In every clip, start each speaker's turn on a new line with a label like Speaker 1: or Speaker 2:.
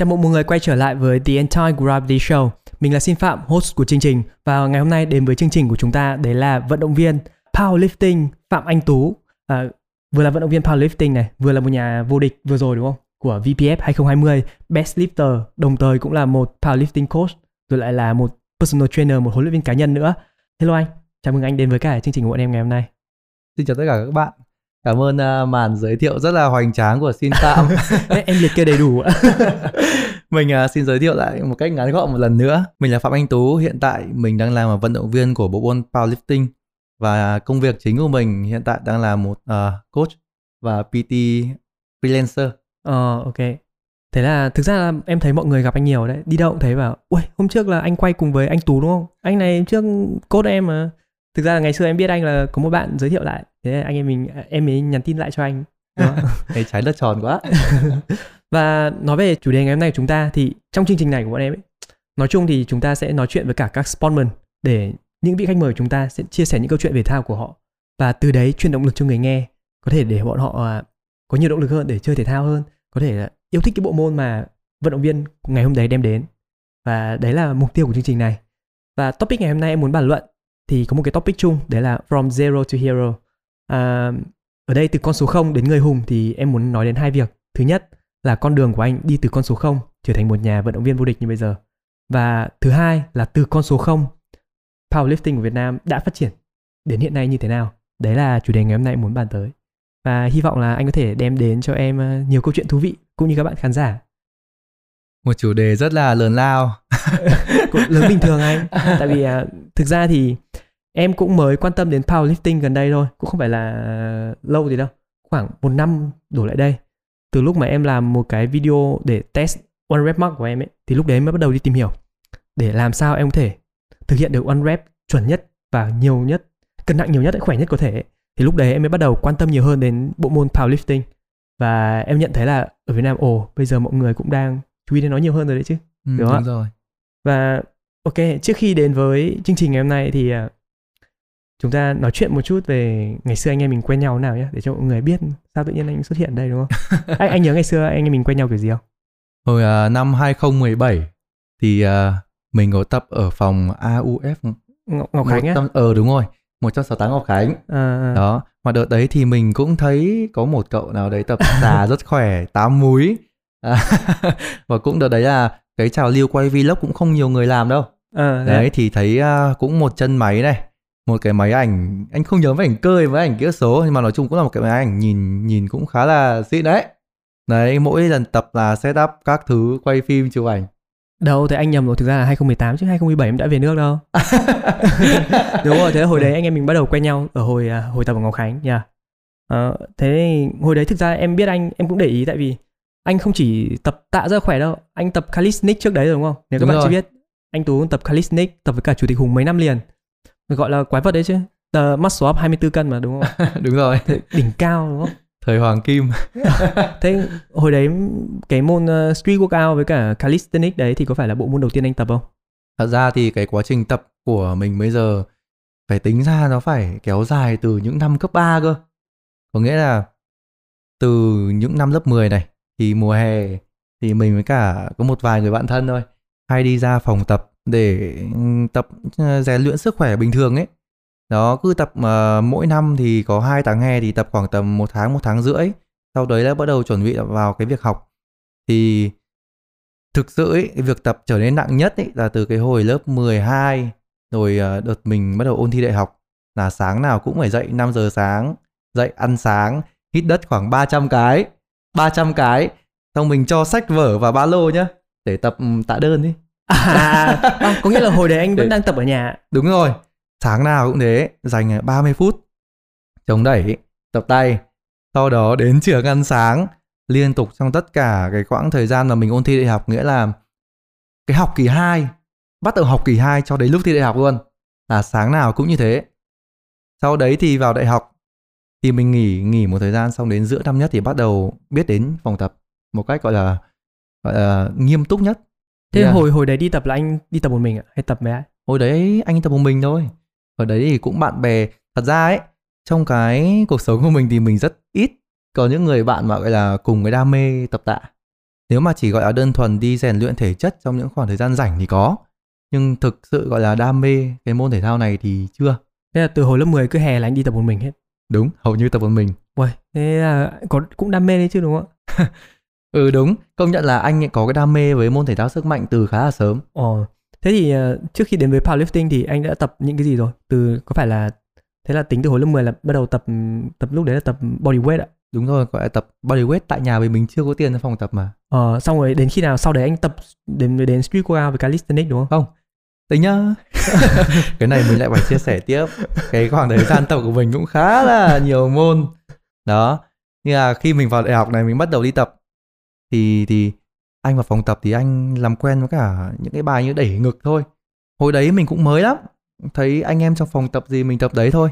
Speaker 1: Chào mừng mọi người quay trở lại với The Entire Gravity Show. Mình là Xin Phạm, host của chương trình và ngày hôm nay đến với chương trình của chúng ta đấy là vận động viên powerlifting Phạm Anh Tú. À, vừa là vận động viên powerlifting này, vừa là một nhà vô địch vừa rồi đúng không? Của VPF 2020, best lifter, đồng thời cũng là một powerlifting coach, rồi lại là một personal trainer, một huấn luyện viên cá nhân nữa. Hello anh, chào mừng anh đến với cả chương trình của bọn em ngày hôm nay.
Speaker 2: Xin chào tất cả các bạn. Cảm ơn uh, màn giới thiệu rất là hoành tráng của Xin Phạm.
Speaker 1: em liệt kê đầy đủ.
Speaker 2: mình uh, xin giới thiệu lại một cách ngắn gọn một lần nữa. Mình là Phạm Anh Tú, hiện tại mình đang làm vận động viên của bộ môn powerlifting và công việc chính của mình hiện tại đang là một uh, coach và PT freelancer.
Speaker 1: Ờ ok. Thế là thực ra là em thấy mọi người gặp anh nhiều đấy, đi đâu cũng thấy bảo, ui hôm trước là anh quay cùng với anh Tú đúng không? Anh này trước cốt em mà. Thực ra là ngày xưa em biết anh là có một bạn giới thiệu lại, thế anh em mình em mới nhắn tin lại cho anh.
Speaker 2: Thấy trái đất tròn quá.
Speaker 1: Và nói về chủ đề ngày hôm nay của chúng ta thì trong chương trình này của bọn em ấy, nói chung thì chúng ta sẽ nói chuyện với cả các sportman để những vị khách mời của chúng ta sẽ chia sẻ những câu chuyện về thao của họ. Và từ đấy truyền động lực cho người nghe có thể để bọn họ à, có nhiều động lực hơn để chơi thể thao hơn có thể yêu thích cái bộ môn mà vận động viên ngày hôm đấy đem đến. Và đấy là mục tiêu của chương trình này. Và topic ngày hôm nay em muốn bàn luận thì có một cái topic chung đấy là from zero to hero. À, ở đây từ con số 0 đến người hùng thì em muốn nói đến hai việc. Thứ nhất là con đường của anh đi từ con số 0 trở thành một nhà vận động viên vô địch như bây giờ. Và thứ hai là từ con số 0 powerlifting của Việt Nam đã phát triển đến hiện nay như thế nào. Đấy là chủ đề ngày hôm nay muốn bàn tới. Và hy vọng là anh có thể đem đến cho em ờ, nhiều câu chuyện thú vị cũng như các bạn khán giả.
Speaker 2: Một chủ đề rất là lớn lao.
Speaker 1: Lớn bình thường anh. Tại vì uh, thực ra thì em cũng mới quan tâm đến powerlifting gần đây thôi cũng không phải là lâu gì đâu khoảng một năm đổ lại đây. Từ lúc mà em làm một cái video để test one rep max của em ấy thì lúc đấy mới bắt đầu đi tìm hiểu để làm sao em có thể thực hiện được one rep chuẩn nhất và nhiều nhất cân nặng nhiều nhất khỏe nhất có thể thì lúc đấy em mới bắt đầu quan tâm nhiều hơn đến bộ môn powerlifting. Và em nhận thấy là ở Việt Nam ồ bây giờ mọi người cũng đang chú ý đến nó nhiều hơn rồi đấy chứ
Speaker 2: ừ, đúng, đúng rồi.
Speaker 1: Và ok trước khi đến với chương trình ngày hôm nay thì uh, chúng ta nói chuyện một chút về ngày xưa anh em mình quen nhau nào nhé để cho mọi người biết sao tự nhiên anh xuất hiện đây đúng không? Anh anh nhớ ngày xưa anh em mình quen nhau kiểu gì không?
Speaker 2: Hồi uh, năm 2017 thì uh, mình có tập ở phòng AUF
Speaker 1: Ngọc, Ngọc Khánh á?
Speaker 2: Ờ đúng rồi 168 Ngọc Khánh. À, à. đó mà đợt đấy thì mình cũng thấy có một cậu nào đấy tập già rất khỏe tám múi. À, và cũng đợt đấy là cái trào lưu quay vlog cũng không nhiều người làm đâu. À, đấy à? thì thấy uh, cũng một chân máy này một cái máy ảnh anh không nhớ máy ảnh cơi với ảnh kỹ số nhưng mà nói chung cũng là một cái máy ảnh nhìn nhìn cũng khá là xịn đấy đấy mỗi lần tập là setup các thứ quay phim chụp ảnh
Speaker 1: Đâu, thì anh nhầm rồi, thực ra là 2018 chứ 2017 em đã về nước đâu. Đúng rồi, thế hồi đấy anh em mình bắt đầu quen nhau ở hồi à, hồi tập ở Ngọc Khánh nha. Yeah. Ờ, thế hồi đấy thực ra em biết anh, em cũng để ý tại vì anh không chỉ tập tạ rất khỏe đâu, anh tập calisthenics trước đấy rồi đúng không? Nếu các đúng bạn rồi. chưa biết, anh Tú tập calisthenics, tập với cả Chủ tịch Hùng mấy năm liền. Gọi là quái vật đấy chứ. The muscle up 24 cân mà đúng không?
Speaker 2: đúng rồi.
Speaker 1: Thế, đỉnh cao đúng không?
Speaker 2: thời hoàng kim
Speaker 1: thế hồi đấy cái môn uh, street workout với cả calisthenics đấy thì có phải là bộ môn đầu tiên anh tập không
Speaker 2: thật ra thì cái quá trình tập của mình bây giờ phải tính ra nó phải kéo dài từ những năm cấp 3 cơ có nghĩa là từ những năm lớp 10 này thì mùa hè thì mình với cả có một vài người bạn thân thôi hay đi ra phòng tập để ừ, tập ờ, rèn luyện sức khỏe bình thường ấy. Đó cứ tập uh, mỗi năm thì có hai tháng hè thì tập khoảng tầm một tháng một tháng rưỡi. Sau đấy là bắt đầu chuẩn bị vào cái việc học. Thì thực sự ấy, cái việc tập trở nên nặng nhất ấy là từ cái hồi lớp 12 rồi uh, đợt mình bắt đầu ôn thi đại học là sáng nào cũng phải dậy 5 giờ sáng dậy ăn sáng hít đất khoảng 300 cái 300 cái. Xong mình cho sách vở và ba lô nhá để tập ừ, tạ đơn đi
Speaker 1: à, à, có nghĩa là hồi đấy anh vẫn đang tập ở nhà.
Speaker 2: Đúng rồi sáng nào cũng thế dành 30 phút. Chống đẩy tập tay. Sau đó đến trường ăn sáng liên tục trong tất cả cái quãng thời gian mà mình ôn thi đại học nghĩa là cái học kỳ 2 bắt đầu học kỳ 2 cho đến lúc thi đại học luôn là sáng nào cũng như thế. Sau đấy thì vào đại học thì mình nghỉ nghỉ một thời gian xong đến giữa năm nhất thì bắt đầu biết đến phòng tập một cách gọi là gọi là nghiêm túc nhất
Speaker 1: thế yeah. hồi hồi đấy đi tập là anh đi tập một mình à? hay tập với ai
Speaker 2: hồi đấy anh tập một mình thôi ở đấy thì cũng bạn bè thật ra ấy trong cái cuộc sống của mình thì mình rất ít có những người bạn mà gọi là cùng cái đam mê tập tạ nếu mà chỉ gọi là đơn thuần đi rèn luyện thể chất trong những khoảng thời gian rảnh thì có nhưng thực sự gọi là đam mê cái môn thể thao này thì chưa
Speaker 1: Thế là từ hồi lớp 10 cứ hè là anh đi tập một mình hết.
Speaker 2: đúng hầu như tập một mình
Speaker 1: Uầy, thế là có cũng đam mê đấy chứ đúng không ạ?
Speaker 2: ừ đúng. Công nhận là anh ấy có cái đam mê với môn thể thao sức mạnh từ khá là sớm.
Speaker 1: Ồ, thế thì ờ, trước khi đến với powerlifting thì anh đã tập những cái gì rồi? Từ có phải là thế là tính từ hồi lớp 10 là bắt đầu tập tập lúc đấy là tập body weight ạ.
Speaker 2: đúng rồi gọi là tập body weight tại nhà vì mình chưa có tiền cho phòng tập mà.
Speaker 1: Ờ, xong rồi đến khi nào sau đấy anh tập đến đến street workout với calisthenics đúng không?
Speaker 2: tính nhá. Cái này mình lại phải chia sẻ tiếp. Cái khoảng thời gian tập của mình cũng khá là nhiều môn. Đó. Như là khi mình vào đại học này mình bắt đầu đi tập thì thì anh vào phòng tập thì anh làm quen với cả những cái bài như đẩy ngực thôi hồi đấy mình cũng mới lắm thấy anh em trong phòng tập gì mình tập đấy thôi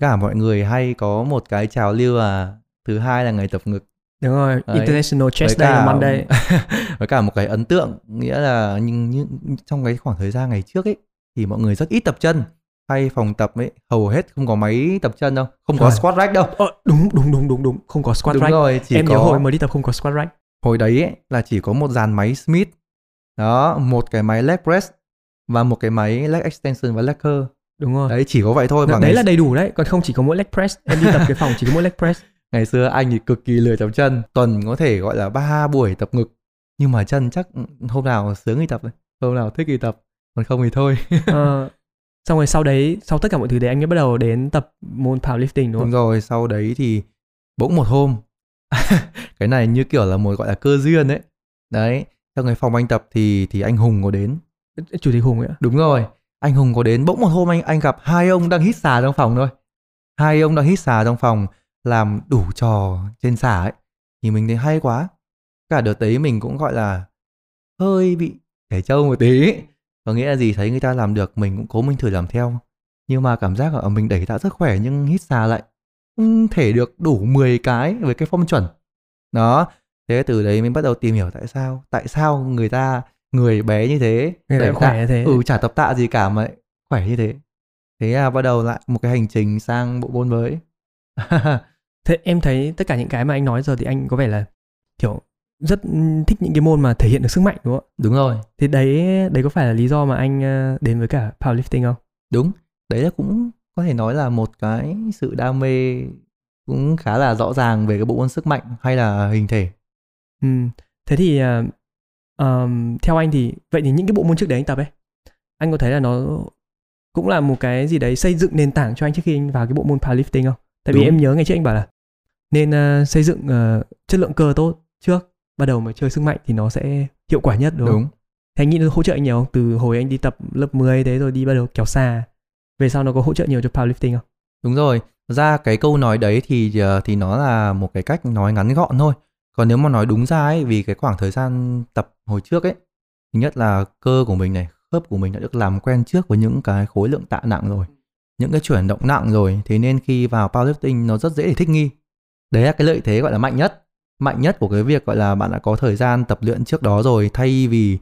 Speaker 2: cả mọi người hay có một cái trào lưu là thứ hai là ngày tập ngực
Speaker 1: Đúng rồi,
Speaker 2: Đấy.
Speaker 1: International Chest Day on Monday.
Speaker 2: với cả một cái ấn tượng nghĩa là nhưng, nhưng trong cái khoảng thời gian ngày trước ấy thì mọi người rất ít tập chân hay phòng tập ấy hầu hết không có máy tập chân đâu không có
Speaker 1: Trời.
Speaker 2: squat rack đâu
Speaker 1: Ờ, đúng đúng đúng đúng đúng, không có squat
Speaker 2: đúng
Speaker 1: rack.
Speaker 2: rồi chỉ
Speaker 1: em
Speaker 2: có
Speaker 1: nhớ hồi mới đi tập không có squat rack.
Speaker 2: Hồi đấy ấy, là chỉ có một dàn máy Smith đó một cái máy leg press và một cái máy leg extension và leg curl
Speaker 1: Đúng rồi.
Speaker 2: đấy chỉ có vậy thôi
Speaker 1: Đấy,
Speaker 2: và
Speaker 1: đấy
Speaker 2: ngày,
Speaker 1: là đầy đủ đấy, còn không chỉ có mỗi leg press. Em đi tập cái phòng chỉ có mỗi leg press.
Speaker 2: ngày xưa anh thì cực kỳ lười tập chân tuần có thể gọi là ba buổi tập ngực nhưng mà chân chắc hôm nào sướng thì tập hôm nào thích thì tập còn không thì thôi
Speaker 1: Ờ, xong rồi sau đấy, sau tất cả mọi thứ đấy anh mới bắt đầu đến tập môn powerlifting đúng
Speaker 2: Đúng
Speaker 1: không?
Speaker 2: rồi, sau đấy thì bỗng một hôm cái này như kiểu là một gọi là cơ duyên đấy. Đấy, trong cái phòng anh tập thì thì anh Hùng có đến.
Speaker 1: Chủ tịch Hùng ấy.
Speaker 2: Đúng rồi, anh Hùng có đến bỗng một hôm anh anh gặp hai ông đang hít xà trong phòng thôi. Hai ông đang hít xà trong phòng làm đủ trò trên xà ấy. Thì mình thấy hay quá. Cả đợt đấy mình cũng gọi là hơi bị trẻ trâu một tí. Có nghĩa là gì thấy người ta làm được mình cũng cố mình thử làm theo. Nhưng mà cảm giác ở mình đẩy tạ rất khỏe nhưng hít xà lại không thể được đủ 10 cái với cái phong chuẩn. Đó, thế từ đấy mình bắt đầu tìm hiểu tại sao, tại sao người ta người bé như thế,
Speaker 1: Người ta khỏe như thế.
Speaker 2: Ừ, chả tập tạ gì cả mà lại khỏe như thế. Thế là bắt đầu lại một cái hành trình sang bộ môn mới.
Speaker 1: Thế em thấy tất cả những cái mà anh nói giờ thì anh có vẻ là kiểu rất thích những cái môn mà thể hiện được sức mạnh đúng không?
Speaker 2: Đúng rồi,
Speaker 1: Thì đấy đấy có phải là lý do mà anh ờ, đến với cả powerlifting không?
Speaker 2: đúng. Đấy là cũng có thể nói là một cái sự đam mê cũng khá là rõ ràng về cái bộ môn sức mạnh hay là hình thể.
Speaker 1: Ừ. Thế thì ờ, ờm, theo anh thì vậy thì những cái bộ môn trước đấy anh tập ấy, anh có thấy là nó cũng là một cái gì đấy xây dựng nền tảng cho anh trước khi anh vào cái bộ môn powerlifting không? Tại vì
Speaker 2: Đúng.
Speaker 1: em nhớ ngày trước anh bảo là nên ờ, xây dựng ờ, chất lượng cơ tốt trước, bắt đầu mới chơi sức mạnh thì nó sẽ hiệu quả nhất đúng không?
Speaker 2: Đúng.
Speaker 1: Thế anh nghĩ nó hỗ trợ anh nhiều không? Từ hồi anh đi tập lớp 10 thế rồi đi bắt đầu kéo xa. Về sau nó có hỗ trợ nhiều cho powerlifting không?
Speaker 2: Đúng rồi, ra cái câu nói đấy thì ờ, thì nó là một cái cách nói ngắn gọn thôi. Còn nếu mà nói đúng ra ấy, vì cái khoảng thời gian tập hồi trước ấy, thứ nhất là cơ của mình này, khớp của mình đã được làm quen trước với những cái khối lượng tạ nặng rồi, những cái chuyển động nặng rồi, thế nên khi vào powerlifting nó rất dễ để thích nghi. Đấy là cái lợi thế gọi là mạnh nhất, mạnh nhất của cái việc gọi là bạn đã có thời gian tập luyện trước đó rồi, thay vì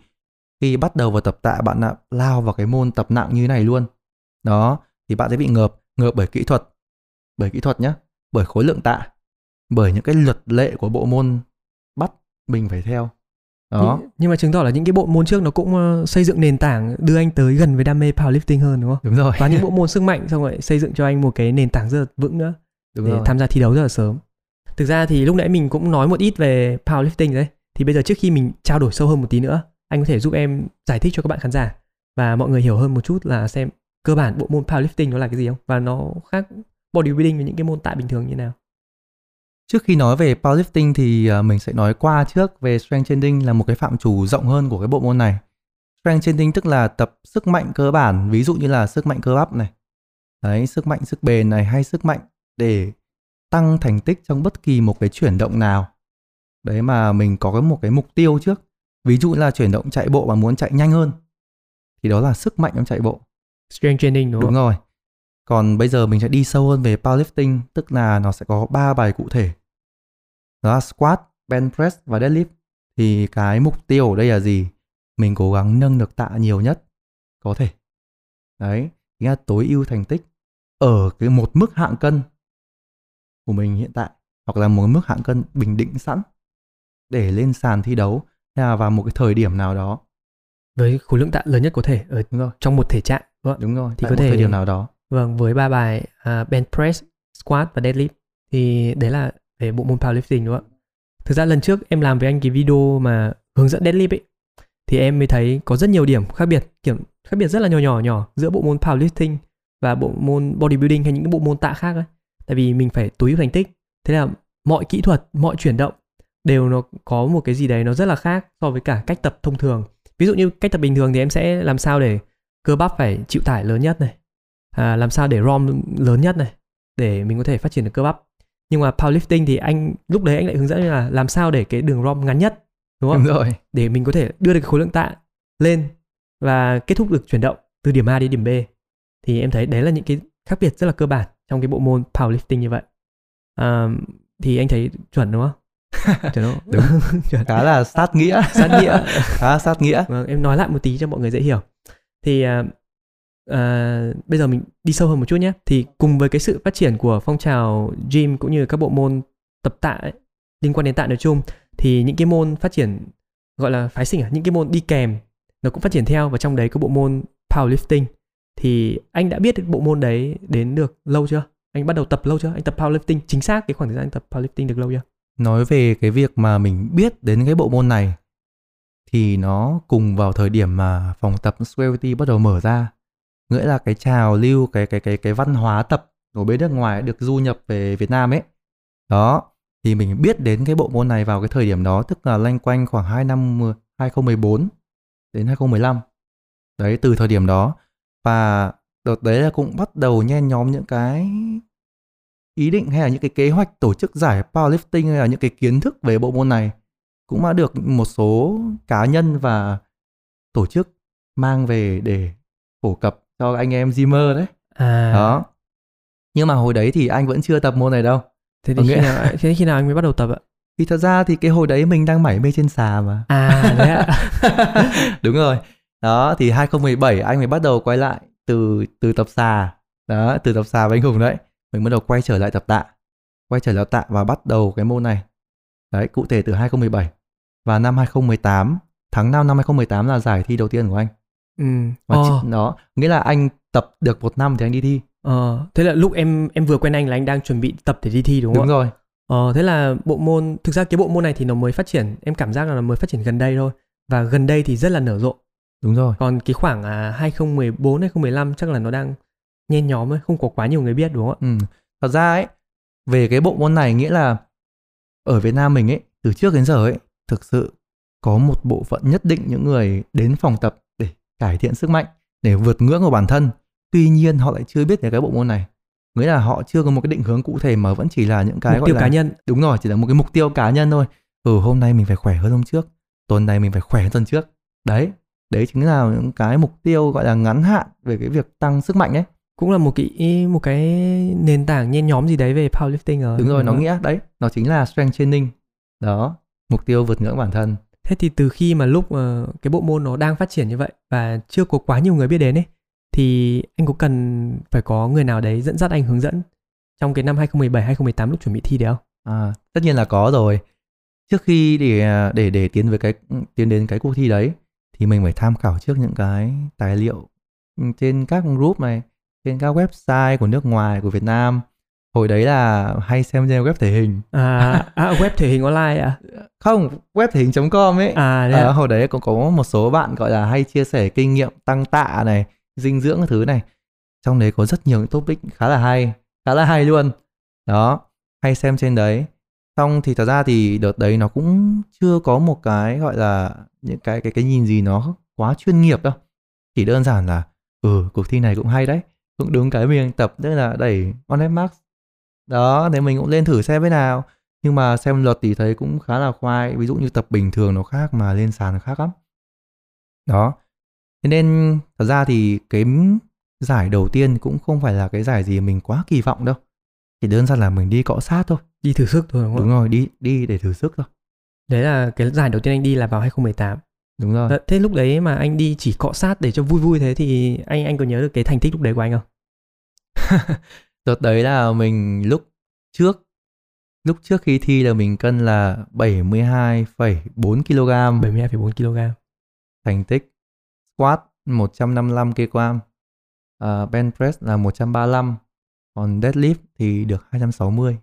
Speaker 2: khi bắt đầu vào tập tạ bạn đã lao vào cái môn tập nặng như này luôn. Đó, thì bạn sẽ bị ngợp, ngợp bởi kỹ thuật, bởi kỹ thuật nhá, bởi khối lượng tạ, bởi những cái luật lệ của bộ môn bắt mình phải theo. Đó,
Speaker 1: Nhưng, nhưng mà chứng tỏ là những cái bộ môn trước nó cũng ờ, xây dựng nền tảng đưa anh tới gần với đam mê powerlifting hơn đúng không?
Speaker 2: đúng rồi,
Speaker 1: Và những bộ môn sức mạnh xong rồi xây dựng cho anh một cái nền tảng rất là vững nữa
Speaker 2: đúng
Speaker 1: để
Speaker 2: rồi.
Speaker 1: tham gia thi đấu rất là sớm. Thực ra thì lúc nãy mình cũng nói một ít về powerlifting đấy. Thì bây giờ trước khi mình trao đổi sâu hơn một tí nữa, anh có thể giúp em giải thích cho các bạn khán giả và mọi người hiểu hơn một chút là xem cơ bản bộ môn powerlifting nó là cái gì không và nó khác bodybuilding với những cái môn tạ bình thường như nào.
Speaker 2: Trước khi nói về powerlifting thì à, mình sẽ nói qua trước về strength training là một cái phạm trù rộng hơn của cái bộ môn này. Strength training tức là tập sức mạnh cơ bản, ví dụ như là sức mạnh cơ bắp này. Đấy, sức mạnh sức bền này hay sức mạnh để tăng thành tích trong bất kỳ một cái chuyển động nào. Đấy mà mình có cái một cái mục tiêu trước. Ví dụ là chuyển động chạy bộ mà muốn chạy nhanh hơn thì đó là sức mạnh trong chạy bộ.
Speaker 1: Strength training đúng,
Speaker 2: Đúng
Speaker 1: không?
Speaker 2: rồi. Còn bây giờ mình sẽ đi sâu hơn về powerlifting, tức là nó sẽ có 3 bài cụ thể. Đó là squat, bench press và deadlift. Thì cái mục tiêu ở đây là gì? Mình cố gắng nâng được tạ nhiều nhất có thể. Đấy, chính là tối ưu thành tích ở cái một mức hạng cân của mình hiện tại hoặc là một mức hạng cân bình định sẵn để lên sàn thi đấu hay là vào một cái thời điểm nào đó
Speaker 1: với khối lượng tạ lớn nhất có thể ở
Speaker 2: đúng rồi
Speaker 1: trong một thể trạng vâng
Speaker 2: đúng rồi
Speaker 1: Thì
Speaker 2: tại
Speaker 1: có thể-
Speaker 2: thời điểm nào đó
Speaker 1: vâng với ba bài à, uh, bench press squat và deadlift. Thì đấy là về bộ môn powerlifting đúng không ạ? Thực ra lần trước em làm với anh cái video mà hướng dẫn deadlift ấy thì em mới thấy có rất nhiều điểm khác biệt kiểu khác biệt rất là nhỏ nhỏ nhỏ giữa bộ môn powerlifting và bộ môn bodybuilding hay những cái bộ môn tạ khác ấy. Tại vì mình phải tối ưu thành tích. Thế là mọi kỹ thuật mọi chuyển động đều nó có một cái gì đấy nó rất là khác so với cả cách tập thông thường. Ví dụ như cách tập bình thường thì em sẽ làm sao để cơ bắp phải chịu tải lớn nhất này à, làm sao để ROM lớn nhất này để mình có thể phát triển được cơ bắp. Nhưng mà powerlifting thì anh lúc đấy anh lại hướng dẫn là làm sao để cái đường ROM ngắn nhất đúng không?
Speaker 2: Đúng rồi.
Speaker 1: Để mình có thể đưa được cái khối lượng tạ lên và kết thúc được chuyển động từ điểm A đến điểm B. Thì em thấy đấy là những cái khác biệt rất là cơ bản trong cái bộ môn powerlifting như vậy. À, thì anh thấy chuẩn đúng không? Chuẩn không?
Speaker 2: Đúng.
Speaker 1: chuẩn.
Speaker 2: Khá là sát nghĩa.
Speaker 1: Sát nghĩa.
Speaker 2: Khá sát nghĩa.
Speaker 1: Vâng, em nói lại một tí cho mọi người dễ hiểu. Thì à, à, bây giờ mình đi sâu hơn một chút nhé. Thì cùng với cái sự phát triển của phong trào gym cũng như các bộ môn tập tạ ấy, liên quan đến tạ nói chung thì những cái môn phát triển gọi là phái sinh à, những cái môn đi kèm nó cũng phát triển theo và trong đấy có bộ môn powerlifting. Thì anh đã biết bộ môn đấy đến được lâu chưa? Anh bắt đầu tập lâu chưa? Anh tập powerlifting chính xác cái khoảng thời gian anh tập powerlifting được lâu chưa?
Speaker 2: nói về cái việc mà mình biết đến cái bộ môn này thì nó cùng vào thời điểm mà phòng tập Squarity bắt đầu mở ra nghĩa là cái trào lưu, cái cái cái cái văn hóa tập của bên nước ngoài được du nhập về Việt Nam ấy. Đó, thì mình biết đến cái bộ môn này vào cái thời điểm đó, tức là loanh quanh khoảng 2 năm 2014 đến 2015 đấy, từ thời điểm đó. Và đợt đấy là cũng bắt đầu nhen nhóm những cái ý định hay là những cái kế hoạch tổ chức giải powerlifting hay là những cái kiến thức về bộ môn này cũng đã được một số cá nhân và tổ chức mang về để phổ cập cho anh em gymer đấy.
Speaker 1: À,
Speaker 2: đó. Nhưng mà hồi đấy thì anh vẫn chưa tập môn này đâu.
Speaker 1: Thế thì khi nào, thế khi nào anh mới bắt đầu tập ạ?
Speaker 2: thì thật ra thì cái hồi đấy mình đang mải mê trên xà mà.
Speaker 1: À, đấy ạ.
Speaker 2: đúng rồi. Đó thì 2017 anh mới bắt đầu quay lại từ từ tập xà. Đó từ tập xà với anh hùng đấy. Mình bắt đầu quay trở lại tập tạ. Quay trở lại tạ và bắt đầu cái môn này. Đấy cụ thể từ 2017 và năm 2018 tháng 5 năm 2018 là giải thi đầu tiên của anh
Speaker 1: Ừ.
Speaker 2: và
Speaker 1: Ờ,
Speaker 2: đó nghĩa là anh tập được một năm thì anh đi thi
Speaker 1: ờ, thế là lúc em em vừa quen anh là anh đang chuẩn bị tập để đi thi đúng không
Speaker 2: đúng rồi
Speaker 1: Ờ, thế là bộ môn thực ra cái bộ môn này thì nó mới phát triển, em cảm giác là nó mới phát triển gần đây thôi. Và gần đây thì rất là nở rộ.
Speaker 2: đúng rồi
Speaker 1: Còn cái khoảng à, 2014 2015 chắc là nó đang nhen nhóm ấy, không có quá nhiều người biết đúng không ạ?
Speaker 2: Ừ. Thật ra ấy, về cái bộ môn này nghĩa là ở Việt Nam mình ấy, từ trước đến giờ ấy, thực sự có một bộ phận nhất định những người đến phòng tập cải thiện sức mạnh, để vượt ngưỡng của bản thân. Tuy nhiên họ lại chưa biết về cái bộ môn này. Nghĩa là họ chưa có một cái định hướng cụ thể mà vẫn chỉ là những cái
Speaker 1: Mục
Speaker 2: gọi
Speaker 1: tiêu
Speaker 2: là
Speaker 1: cá nhân.
Speaker 2: đúng rồi, chỉ là một cái mục tiêu cá nhân thôi. Ừ, hôm nay mình phải khỏe hơn hôm trước, tuần này mình phải khỏe hơn tuần trước. Đấy, đấy chính là những cái mục tiêu gọi là ngắn hạn về cái việc tăng sức mạnh ấy.
Speaker 1: Cũng là một cái một cái nền tảng nhen nhóm gì đấy về powerlifting rồi.
Speaker 2: đúng rồi nó
Speaker 1: không
Speaker 2: nghĩa đấy nó chính là strength training đó mục tiêu vượt ngưỡng bản thân
Speaker 1: Thế thì từ khi mà lúc uh, cái bộ môn nó đang phát triển như vậy và chưa có quá nhiều người biết đến ấy thì anh có cần phải có người nào đấy dẫn dắt anh hướng dẫn trong cái năm 2017 2018 lúc chuẩn bị thi đấy không?
Speaker 2: à, tất nhiên là có rồi trước khi để à, để để tiến với cái ừ, tiến đến cái cuộc thi đấy thì mình phải tham khảo trước những cái tài liệu ừ, trên các group này trên các website của nước ngoài của Việt Nam hồi đấy là hay xem trên web thể hình
Speaker 1: À, à web thể hình online à?
Speaker 2: không web thể hình.com ấy
Speaker 1: À đấy
Speaker 2: Ờ,
Speaker 1: à?
Speaker 2: hồi đấy cũng có một số bạn gọi là hay chia sẻ kinh nghiệm tăng tạ này, dinh dưỡng thứ này. Trong đấy có rất nhiều những topic khá là hay, khá là hay luôn. Đó, hay xem trên đấy. Xong thì thật ra thì đợt đấy nó cũng chưa có một cái gọi là những cái cái cái nhìn gì nó quá chuyên nghiệp đâu. Chỉ đơn giản là ừ cuộc thi này cũng hay đấy. Cũng đúng cái mình tập tức là đẩy on max. Đó, để mình cũng lên thử xem thế nào. Nhưng mà xem luật thì thấy cũng khá là khoai ví dụ như tập bình thường nó khác mà lên sàn nó khác lắm. Đó. Thế nên thật ra thì cái giải đầu tiên cũng không phải là cái giải gì mình quá kỳ vọng đâu. Chỉ đơn giản là mình đi cọ sát thôi.
Speaker 1: Đi thử sức thôi đúng không?
Speaker 2: đúng rồi đi đi để thử sức thôi.
Speaker 1: Đấy là cái giải đầu tiên anh đi là vào 2018.
Speaker 2: đúng rồi.
Speaker 1: Thế lúc đấy mà anh đi chỉ cọ sát để cho vui vui thế thì anh anh có nhớ được cái thành tích lúc đấy của anh không?
Speaker 2: đợt đấy là mình lúc trước lúc trước khi thi là mình cân là 72,4 kg
Speaker 1: 72,4 kg.
Speaker 2: thành tích squat 155 kg uh, bench press là 135 còn deadlift thì được 260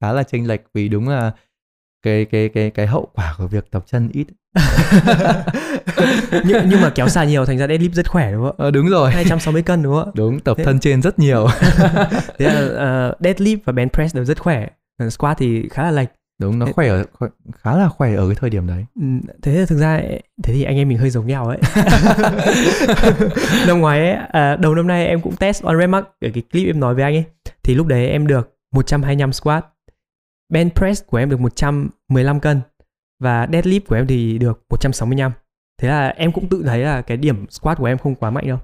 Speaker 2: khá là chênh lệch vì đúng là cái cái cái cái hậu quả của việc tập chân ít
Speaker 1: nhưng, nhưng mà kéo xà nhiều thành ra deadlift rất khỏe đúng không
Speaker 2: ờ, đúng rồi
Speaker 1: ạ? 260 cân đúng không ạ?
Speaker 2: đúng tập
Speaker 1: Thế-
Speaker 2: thân trên rất nhiều
Speaker 1: Thế là uh, deadlift và bench press đều rất khỏe. Còn Squat thì khá là lệch.
Speaker 2: đúng nó
Speaker 1: Thế-
Speaker 2: khỏe ở khá là khỏe ở cái thời điểm đấy
Speaker 1: Ừ, thế thì thực ra thế thì anh em mình hơi giống nhau ấy năm ngoái ấy, à, đầu năm nay em cũng test on Redmark ở cái clip em nói với anh ấy thì lúc đấy em được 125 squat bench press của em được 115 cân và deadlift của em thì được 165 thế là em cũng tự thấy là cái điểm squat của em không quá mạnh đâu.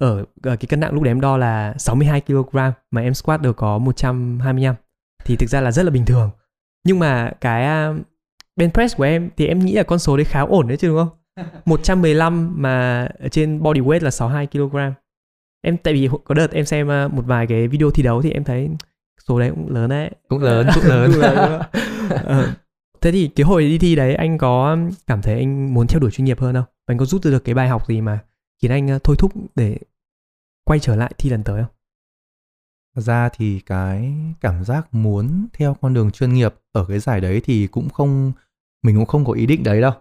Speaker 1: Ở, ở cái cân nặng lúc đấy em đo là 62 kg mà em squat được có 125 thì thực ra là rất là bình thường. Nhưng mà cái à, bench press của em thì em nghĩ là con số đấy khá ổn đấy chứ đúng không? 115 mà trên body weight là 62 kg em tại vì có đợt em xem à, một vài cái video thi đấu thì em thấy số đấy cũng lớn đấy.
Speaker 2: Cũng lớn cũng lớn.
Speaker 1: Cũng lớn? Ờ, thế thì cái hồi đi thi đấy, anh có cảm thấy anh muốn theo đuổi chuyên nghiệp hơn không anh có rút được cái bài học gì mà khiến anh ờ, thôi thúc để quay trở lại thi lần tới không
Speaker 2: Thật ra thì cái cảm giác muốn theo con đường chuyên nghiệp ở cái giải đấy thì cũng không, mình cũng không có ý định đấy đâu.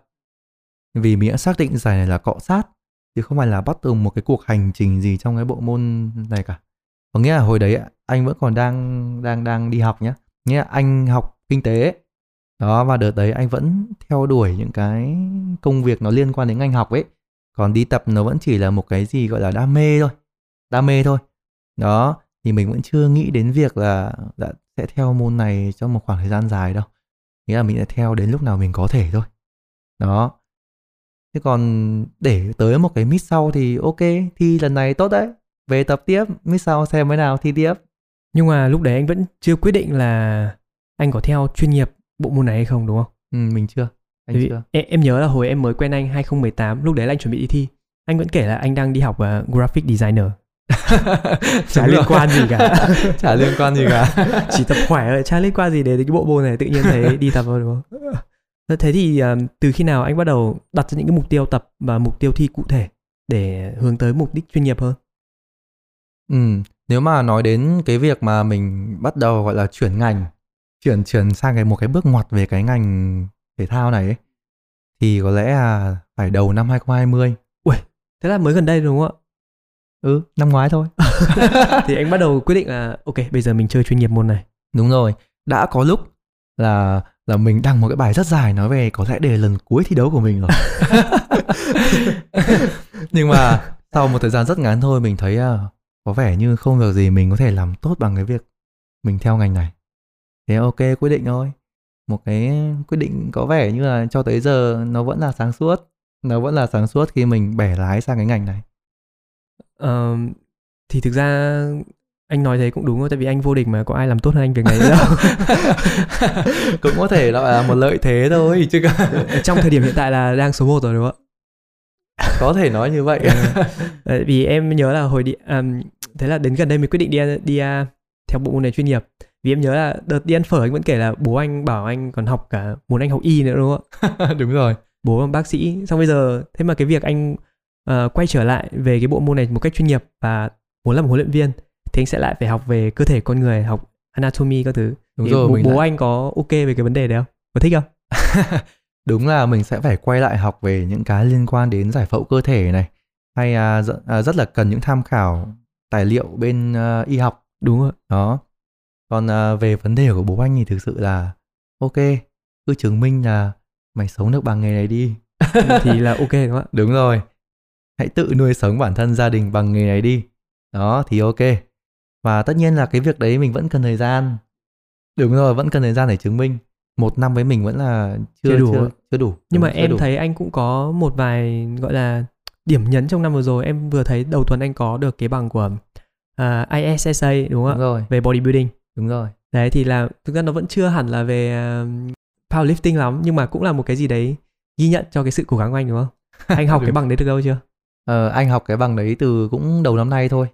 Speaker 2: Vì mình đã xác định giải này là cọ sát, chứ không phải là bắt từ một cái cuộc hành trình gì trong cái bộ môn này cả. Có nghĩa là hồi đấy anh vẫn còn đang đang đang đi học nhé. Nghĩa là anh học kinh tế. Đó và đợt đấy anh vẫn theo đuổi những cái công việc nó liên quan đến ngành học ấy. Còn đi tập nó vẫn chỉ là một cái gì gọi là đam mê thôi. Đam mê thôi. Đó, thì mình vẫn chưa nghĩ đến việc là đã sẽ theo môn này trong một khoảng thời gian dài đâu nghĩa là mình sẽ theo đến lúc nào mình có thể thôi đó thế còn để tới một cái mít sau thì ok thi lần này tốt đấy về tập tiếp mít sau xem thế nào thi tiếp
Speaker 1: nhưng mà lúc đấy anh vẫn chưa quyết định là anh có theo chuyên nghiệp bộ môn này hay không đúng không?
Speaker 2: Ừ, mình chưa anh
Speaker 1: vì
Speaker 2: chưa.
Speaker 1: Em, em nhớ là hồi em mới quen anh 2018 lúc đấy là anh chuẩn bị đi thi. Anh vẫn kể là anh đang đi học uh, graphic designer. Chả liên quan gì cả.
Speaker 2: Chả liên quan gì cả.
Speaker 1: Chỉ tập khỏe thôi chả liên quan gì đến cái bộ môn này tự nhiên thấy đi tập thôi đúng không? Thế- thế thì um, từ khi nào anh bắt đầu đặt ra những cái mục tiêu tập và mục tiêu thi cụ thể để hướng tới mục đích chuyên nghiệp hơn?
Speaker 2: Ừ, nếu mà nói đến cái việc mà mình bắt đầu gọi là chuyển ngành, chuyển chuyển sang cái một cái bước ngoặt về cái ngành thể thao này ấy, thì có lẽ là phải đầu năm 2020.
Speaker 1: thế là mới gần đây đúng không
Speaker 2: Ừ, năm ngoái thôi.
Speaker 1: ạ thì anh bắt đầu quyết định là ok bây giờ mình chơi chuyên nghiệp môn này
Speaker 2: Đúng rồi, đã có lúc là là mình đăng một cái bài rất dài nói về có lẽ để lần cuối thi đấu của mình rồi. Nhưng mà sau một thời gian rất ngắn thôi mình thấy à, có vẻ như không việc gì mình có thể làm tốt bằng cái việc mình theo ngành này. Thế ok quyết định thôi. Một cái quyết định có vẻ như là cho tới giờ nó vẫn là sáng suốt. Nó vẫn là sáng suốt khi mình bẻ lái sang cái ngành này.
Speaker 1: Ờ, thì thực ra anh nói thế cũng đúng thôi tại vì anh vô địch mà có ai làm tốt hơn anh việc này đâu
Speaker 2: Cũng có thể là một lợi thế thôi chứ cả-
Speaker 1: trong thời điểm hiện tại là đang số 1 rồi đúng không ạ
Speaker 2: có thể nói như vậy.
Speaker 1: Tại vì em nhớ là hồi đi um, thế là đến gần đây mình quyết định đi đi uh, theo bộ môn này chuyên nghiệp vì em nhớ là đợt đi ăn phở anh vẫn kể là bố anh bảo anh còn học cả muốn anh học y nữa đúng không? Ạ
Speaker 2: Đúng rồi.
Speaker 1: bố bác sĩ. Xong bây giờ thế mà cái việc anh ờ, quay trở lại về cái bộ môn này một cách chuyên nghiệp và muốn làm một huấn luyện viên thì anh sẽ lại phải học về cơ thể con người học anatomy các thứ.
Speaker 2: Đúng
Speaker 1: Thì
Speaker 2: rồi,
Speaker 1: bố, bố
Speaker 2: lại-
Speaker 1: anh có ok về cái vấn đề đấy không? Có thích không?
Speaker 2: Đúng là mình sẽ phải quay lại học về những cái liên quan đến giải phẫu cơ thể này. Hay à, rất, rất là cần những tham khảo tài liệu bên à, y học.
Speaker 1: Đúng rồi.
Speaker 2: Đó còn à, về vấn đề của bố anh thì thực sự là ok cứ chứng minh là mày sống được bằng nghề này đi.
Speaker 1: Thì là ok đúng không ạ?
Speaker 2: Đúng rồi. Hãy tự nuôi sống bản thân gia đình bằng nghề này đi. Đó thì ok. Và tất nhiên là cái việc đấy mình vẫn cần thời gian. Đúng rồi vẫn cần thời gian để chứng minh. Một năm với mình vẫn là chưa
Speaker 1: Chưa đủ.
Speaker 2: chưa, chưa đủ.
Speaker 1: Nhưng
Speaker 2: Đúng,
Speaker 1: mà em
Speaker 2: đủ.
Speaker 1: thấy anh cũng có một vài gọi là điểm nhấn trong năm vừa rồi. Em vừa thấy đầu tuần anh có được cái bằng của à, ISSA đúng không
Speaker 2: đúng
Speaker 1: ạ
Speaker 2: rồi.
Speaker 1: Về bodybuilding
Speaker 2: đúng rồi.
Speaker 1: Đấy thì là thực ra nó vẫn chưa hẳn là về powerlifting lắm nhưng mà cũng là một cái gì đấy ghi nhận cho cái sự cố gắng của anh đúng không? Anh học cái bằng đấy được đâu chưa?
Speaker 2: Ờ, anh học cái bằng đấy từ cũng đầu năm nay thôi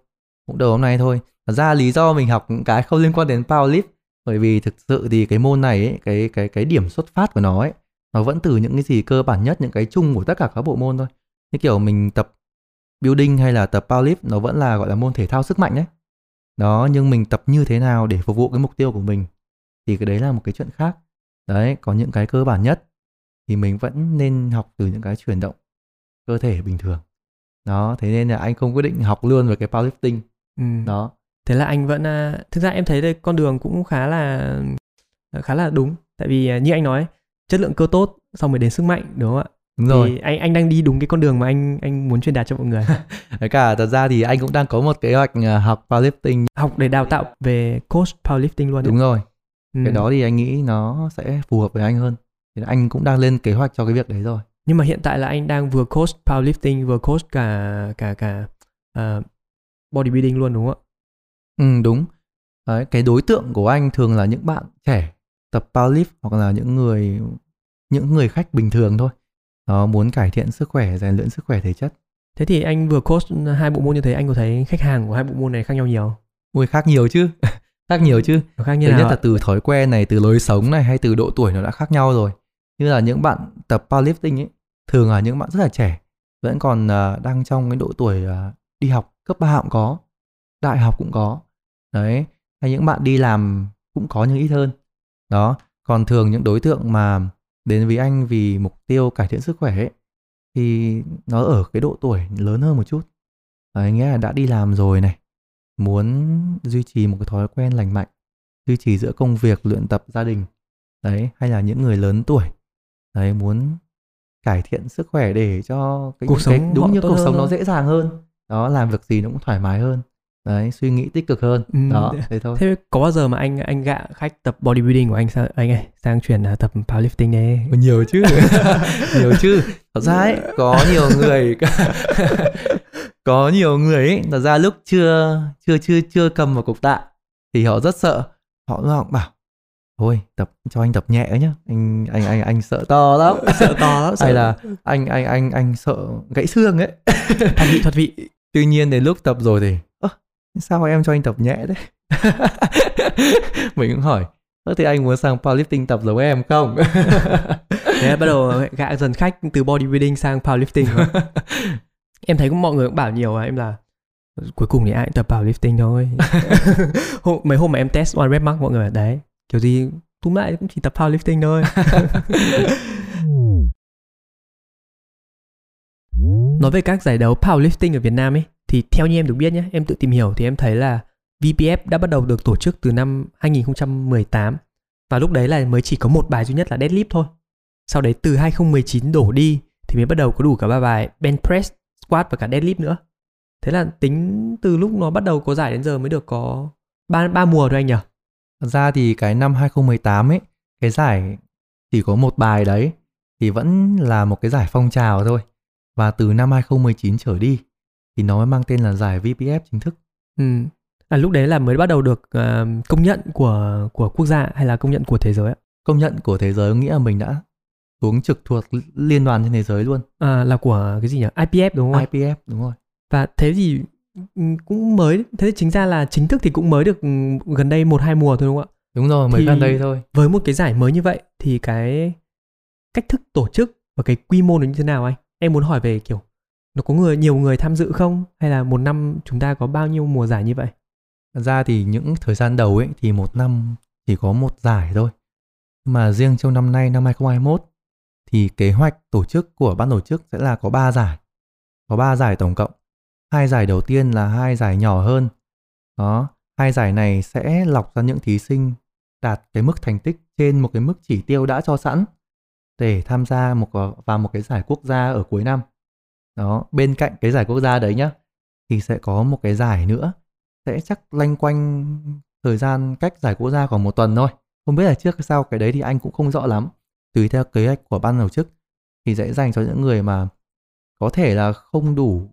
Speaker 2: cũng đầu năm nay thôi. Thật ra lý do mình học những cái không liên quan đến powerlift bởi vì thực sự thì cái môn này ấy, cái cái cái điểm xuất phát của nó ấy nó vẫn từ những cái gì cơ bản nhất những cái chung của tất cả các bộ môn thôi. Như kiểu mình tập building hay là tập powerlift nó vẫn là gọi là môn thể thao sức mạnh đấy đó nhưng mình tập như thế nào để phục vụ cái mục tiêu của mình thì cái đấy là một cái chuyện khác. Đấy có những cái cơ bản nhất thì mình vẫn nên học từ những cái chuyển động cơ thể bình thường. Đó thế nên là anh không quyết định học luôn về cái powerlifting.
Speaker 1: Ừ.
Speaker 2: đó.
Speaker 1: Thế là anh vẫn à, thực ra em thấy đây con đường cũng khá là khá là đúng. Tại vì à, như anh nói chất lượng cơ tốt xong mới đến sức mạnh đúng không ạ
Speaker 2: đúng rồi.
Speaker 1: thì anh anh đang đi đúng cái con đường mà anh anh muốn truyền đạt cho mọi người.
Speaker 2: Với cả thật ra thì anh cũng đang có một kế hoạch à, học powerlifting.
Speaker 1: Học để đào tạo về coach powerlifting luôn
Speaker 2: đúng rồi.
Speaker 1: Ừ.
Speaker 2: cái đó thì anh nghĩ nó sẽ phù hợp với anh hơn. Thì anh cũng đang lên kế hoạch cho cái việc đấy rồi.
Speaker 1: Nhưng mà hiện tại là anh đang vừa coach powerlifting vừa coach cả cả cả uh, bodybuilding luôn đúng không ạ?
Speaker 2: Ừ đúng. Đấy cái đối tượng của anh thường là những bạn trẻ tập powerlift hoặc là những người những người khách bình thường thôi nó muốn cải thiện sức khỏe rèn luyện sức khỏe thể chất.
Speaker 1: Thế thì anh vừa coach hai bộ môn như thế anh có thấy khách hàng của hai bộ môn này khác nhau nhiều
Speaker 2: ui khác nhiều chứ. Khác nhiều chứ.
Speaker 1: Nó khác như
Speaker 2: thứ nhất là từ thói quen này từ lối sống này hay từ độ tuổi nó đã khác nhau rồi. Như là những bạn tập powerlifting ấy thường là những bạn rất là trẻ vẫn còn à, đang trong cái độ tuổi à, đi học cấp 3 cũng có đại học cũng có. Đấy hay những bạn đi làm cũng có nhưng ít hơn. Đó còn thường những đối tượng mà đến với anh vì mục tiêu cải thiện sức khỏe ấy, thì nó ở cái độ tuổi lớn hơn một chút. Đấy, nghĩa là đã đi làm rồi này muốn duy trì một cái thói quen lành mạnh duy trì giữa công việc luyện tập gia đình đấy hay là những người lớn tuổi đấy muốn cải thiện sức khỏe để cho cái,
Speaker 1: Cuộc
Speaker 2: những cái-
Speaker 1: sống
Speaker 2: đúng như cuộc
Speaker 1: hơn
Speaker 2: sống nó dễ dàng hơn. Đó làm việc gì nó cũng thoải mái hơn đấy suy nghĩ tích cực hơn.
Speaker 1: Ừ,
Speaker 2: đó thế thôi.
Speaker 1: thế có bao giờ mà anh anh gạ khách tập bodybuilding của anh sang anh ơi sang chuyển là tập powerlifting đấy
Speaker 2: nhiều chứ. Nhiều chứ. Thật ra ấy có nhiều người có nhiều người ấy thật ra lúc chưa chưa chưa chưa cầm vào cục tạ thì họ rất sợ. Họ họ bảo thôi tập cho anh tập nhẹ nhá. Anh anh anh anh sợ to lắm.
Speaker 1: Sợ to lắm sợ.
Speaker 2: Hay là anh anh anh anh sợ gãy xương ấy.
Speaker 1: Thuật vị thuật vị.
Speaker 2: Tuy nhiên đến lúc tập rồi thì ơ sao em cho anh tập nhẹ đấy mình cũng hỏi. Thì anh muốn sang powerlifting tập giống em không?
Speaker 1: Thế là bắt đầu gạ dần khách từ bodybuilding sang powerlifting rồi. em thấy cũng mọi người cũng bảo nhiều à em là cuối cùng thì ai cũng tập powerlifting thôi. Hôm, mấy hôm mà em test one rep max mọi người bảo đấy kiểu gì túm lại cũng chỉ tập powerlifting thôi. Nói về các giải đấu powerlifting ở Việt Nam ấy thì theo như em được biết nhé em tự tìm hiểu thì em thấy là VPF đã bắt đầu được tổ chức từ năm 2018 và lúc đấy là mới chỉ có một bài duy nhất là deadlift thôi. Sau đấy từ 2019 đổ đi thì mới bắt đầu có đủ cả ba bài bench press squat và cả deadlift nữa. Thế là tính từ lúc nó bắt đầu có giải đến giờ mới được có ba ba mùa thôi anh nhỉ?
Speaker 2: Thật ra thì cái năm 2018 ấy, cái giải chỉ có một bài đấy thì vẫn là một cái giải phong trào thôi. Và từ năm 2019 trở đi thì nó mới mang tên là giải VPF chính thức.
Speaker 1: ừ. à, lúc đấy là mới bắt đầu được à, công nhận của của quốc gia hay là công nhận của thế giới ạ
Speaker 2: Công nhận của thế giới nghĩa là mình đã xuống trực thuộc liên đoàn trên thế giới luôn.
Speaker 1: à, là của cái gì nhỉ IPF đúng không?
Speaker 2: IPF đúng rồi.
Speaker 1: và thế thì ừ, cũng mới thế thì chính ra là chính thức thì cũng mới được ừ, gần đây một hai mùa thôi đúng không ạ
Speaker 2: Đúng rồi, mới
Speaker 1: Thì-
Speaker 2: gần đây thôi.
Speaker 1: với một cái giải mới như vậy thì cái cách thức tổ chức và cái quy mô nó như thế nào anh em muốn hỏi về kiểu nó có người nhiều người tham dự không hay là một năm chúng ta có bao nhiêu mùa giải như vậy
Speaker 2: Thật ra thì những thời gian đầu ấy thì một năm chỉ có một giải thôi. Nhưng mà riêng trong năm nay năm 2021 thì kế hoạch tổ chức của ban tổ chức sẽ là có 3 giải. Có 3 giải tổng cộng. Hai giải đầu tiên là hai giải nhỏ hơn. Đó, hai giải này sẽ lọc ra những thí sinh đạt cái mức thành tích trên một cái mức chỉ tiêu đã cho sẵn để tham gia một vào một cái giải quốc gia ở cuối năm. Đó, bên cạnh cái giải quốc gia đấy nhá thì sẽ có một cái giải nữa sẽ chắc lanh quanh thời gian cách giải quốc gia khoảng một tuần thôi. Không biết là trước hay sau cái đấy thì anh cũng không rõ lắm. Tùy theo kế hoạch của ban tổ chức thì sẽ dành cho những người mà có thể là không đủ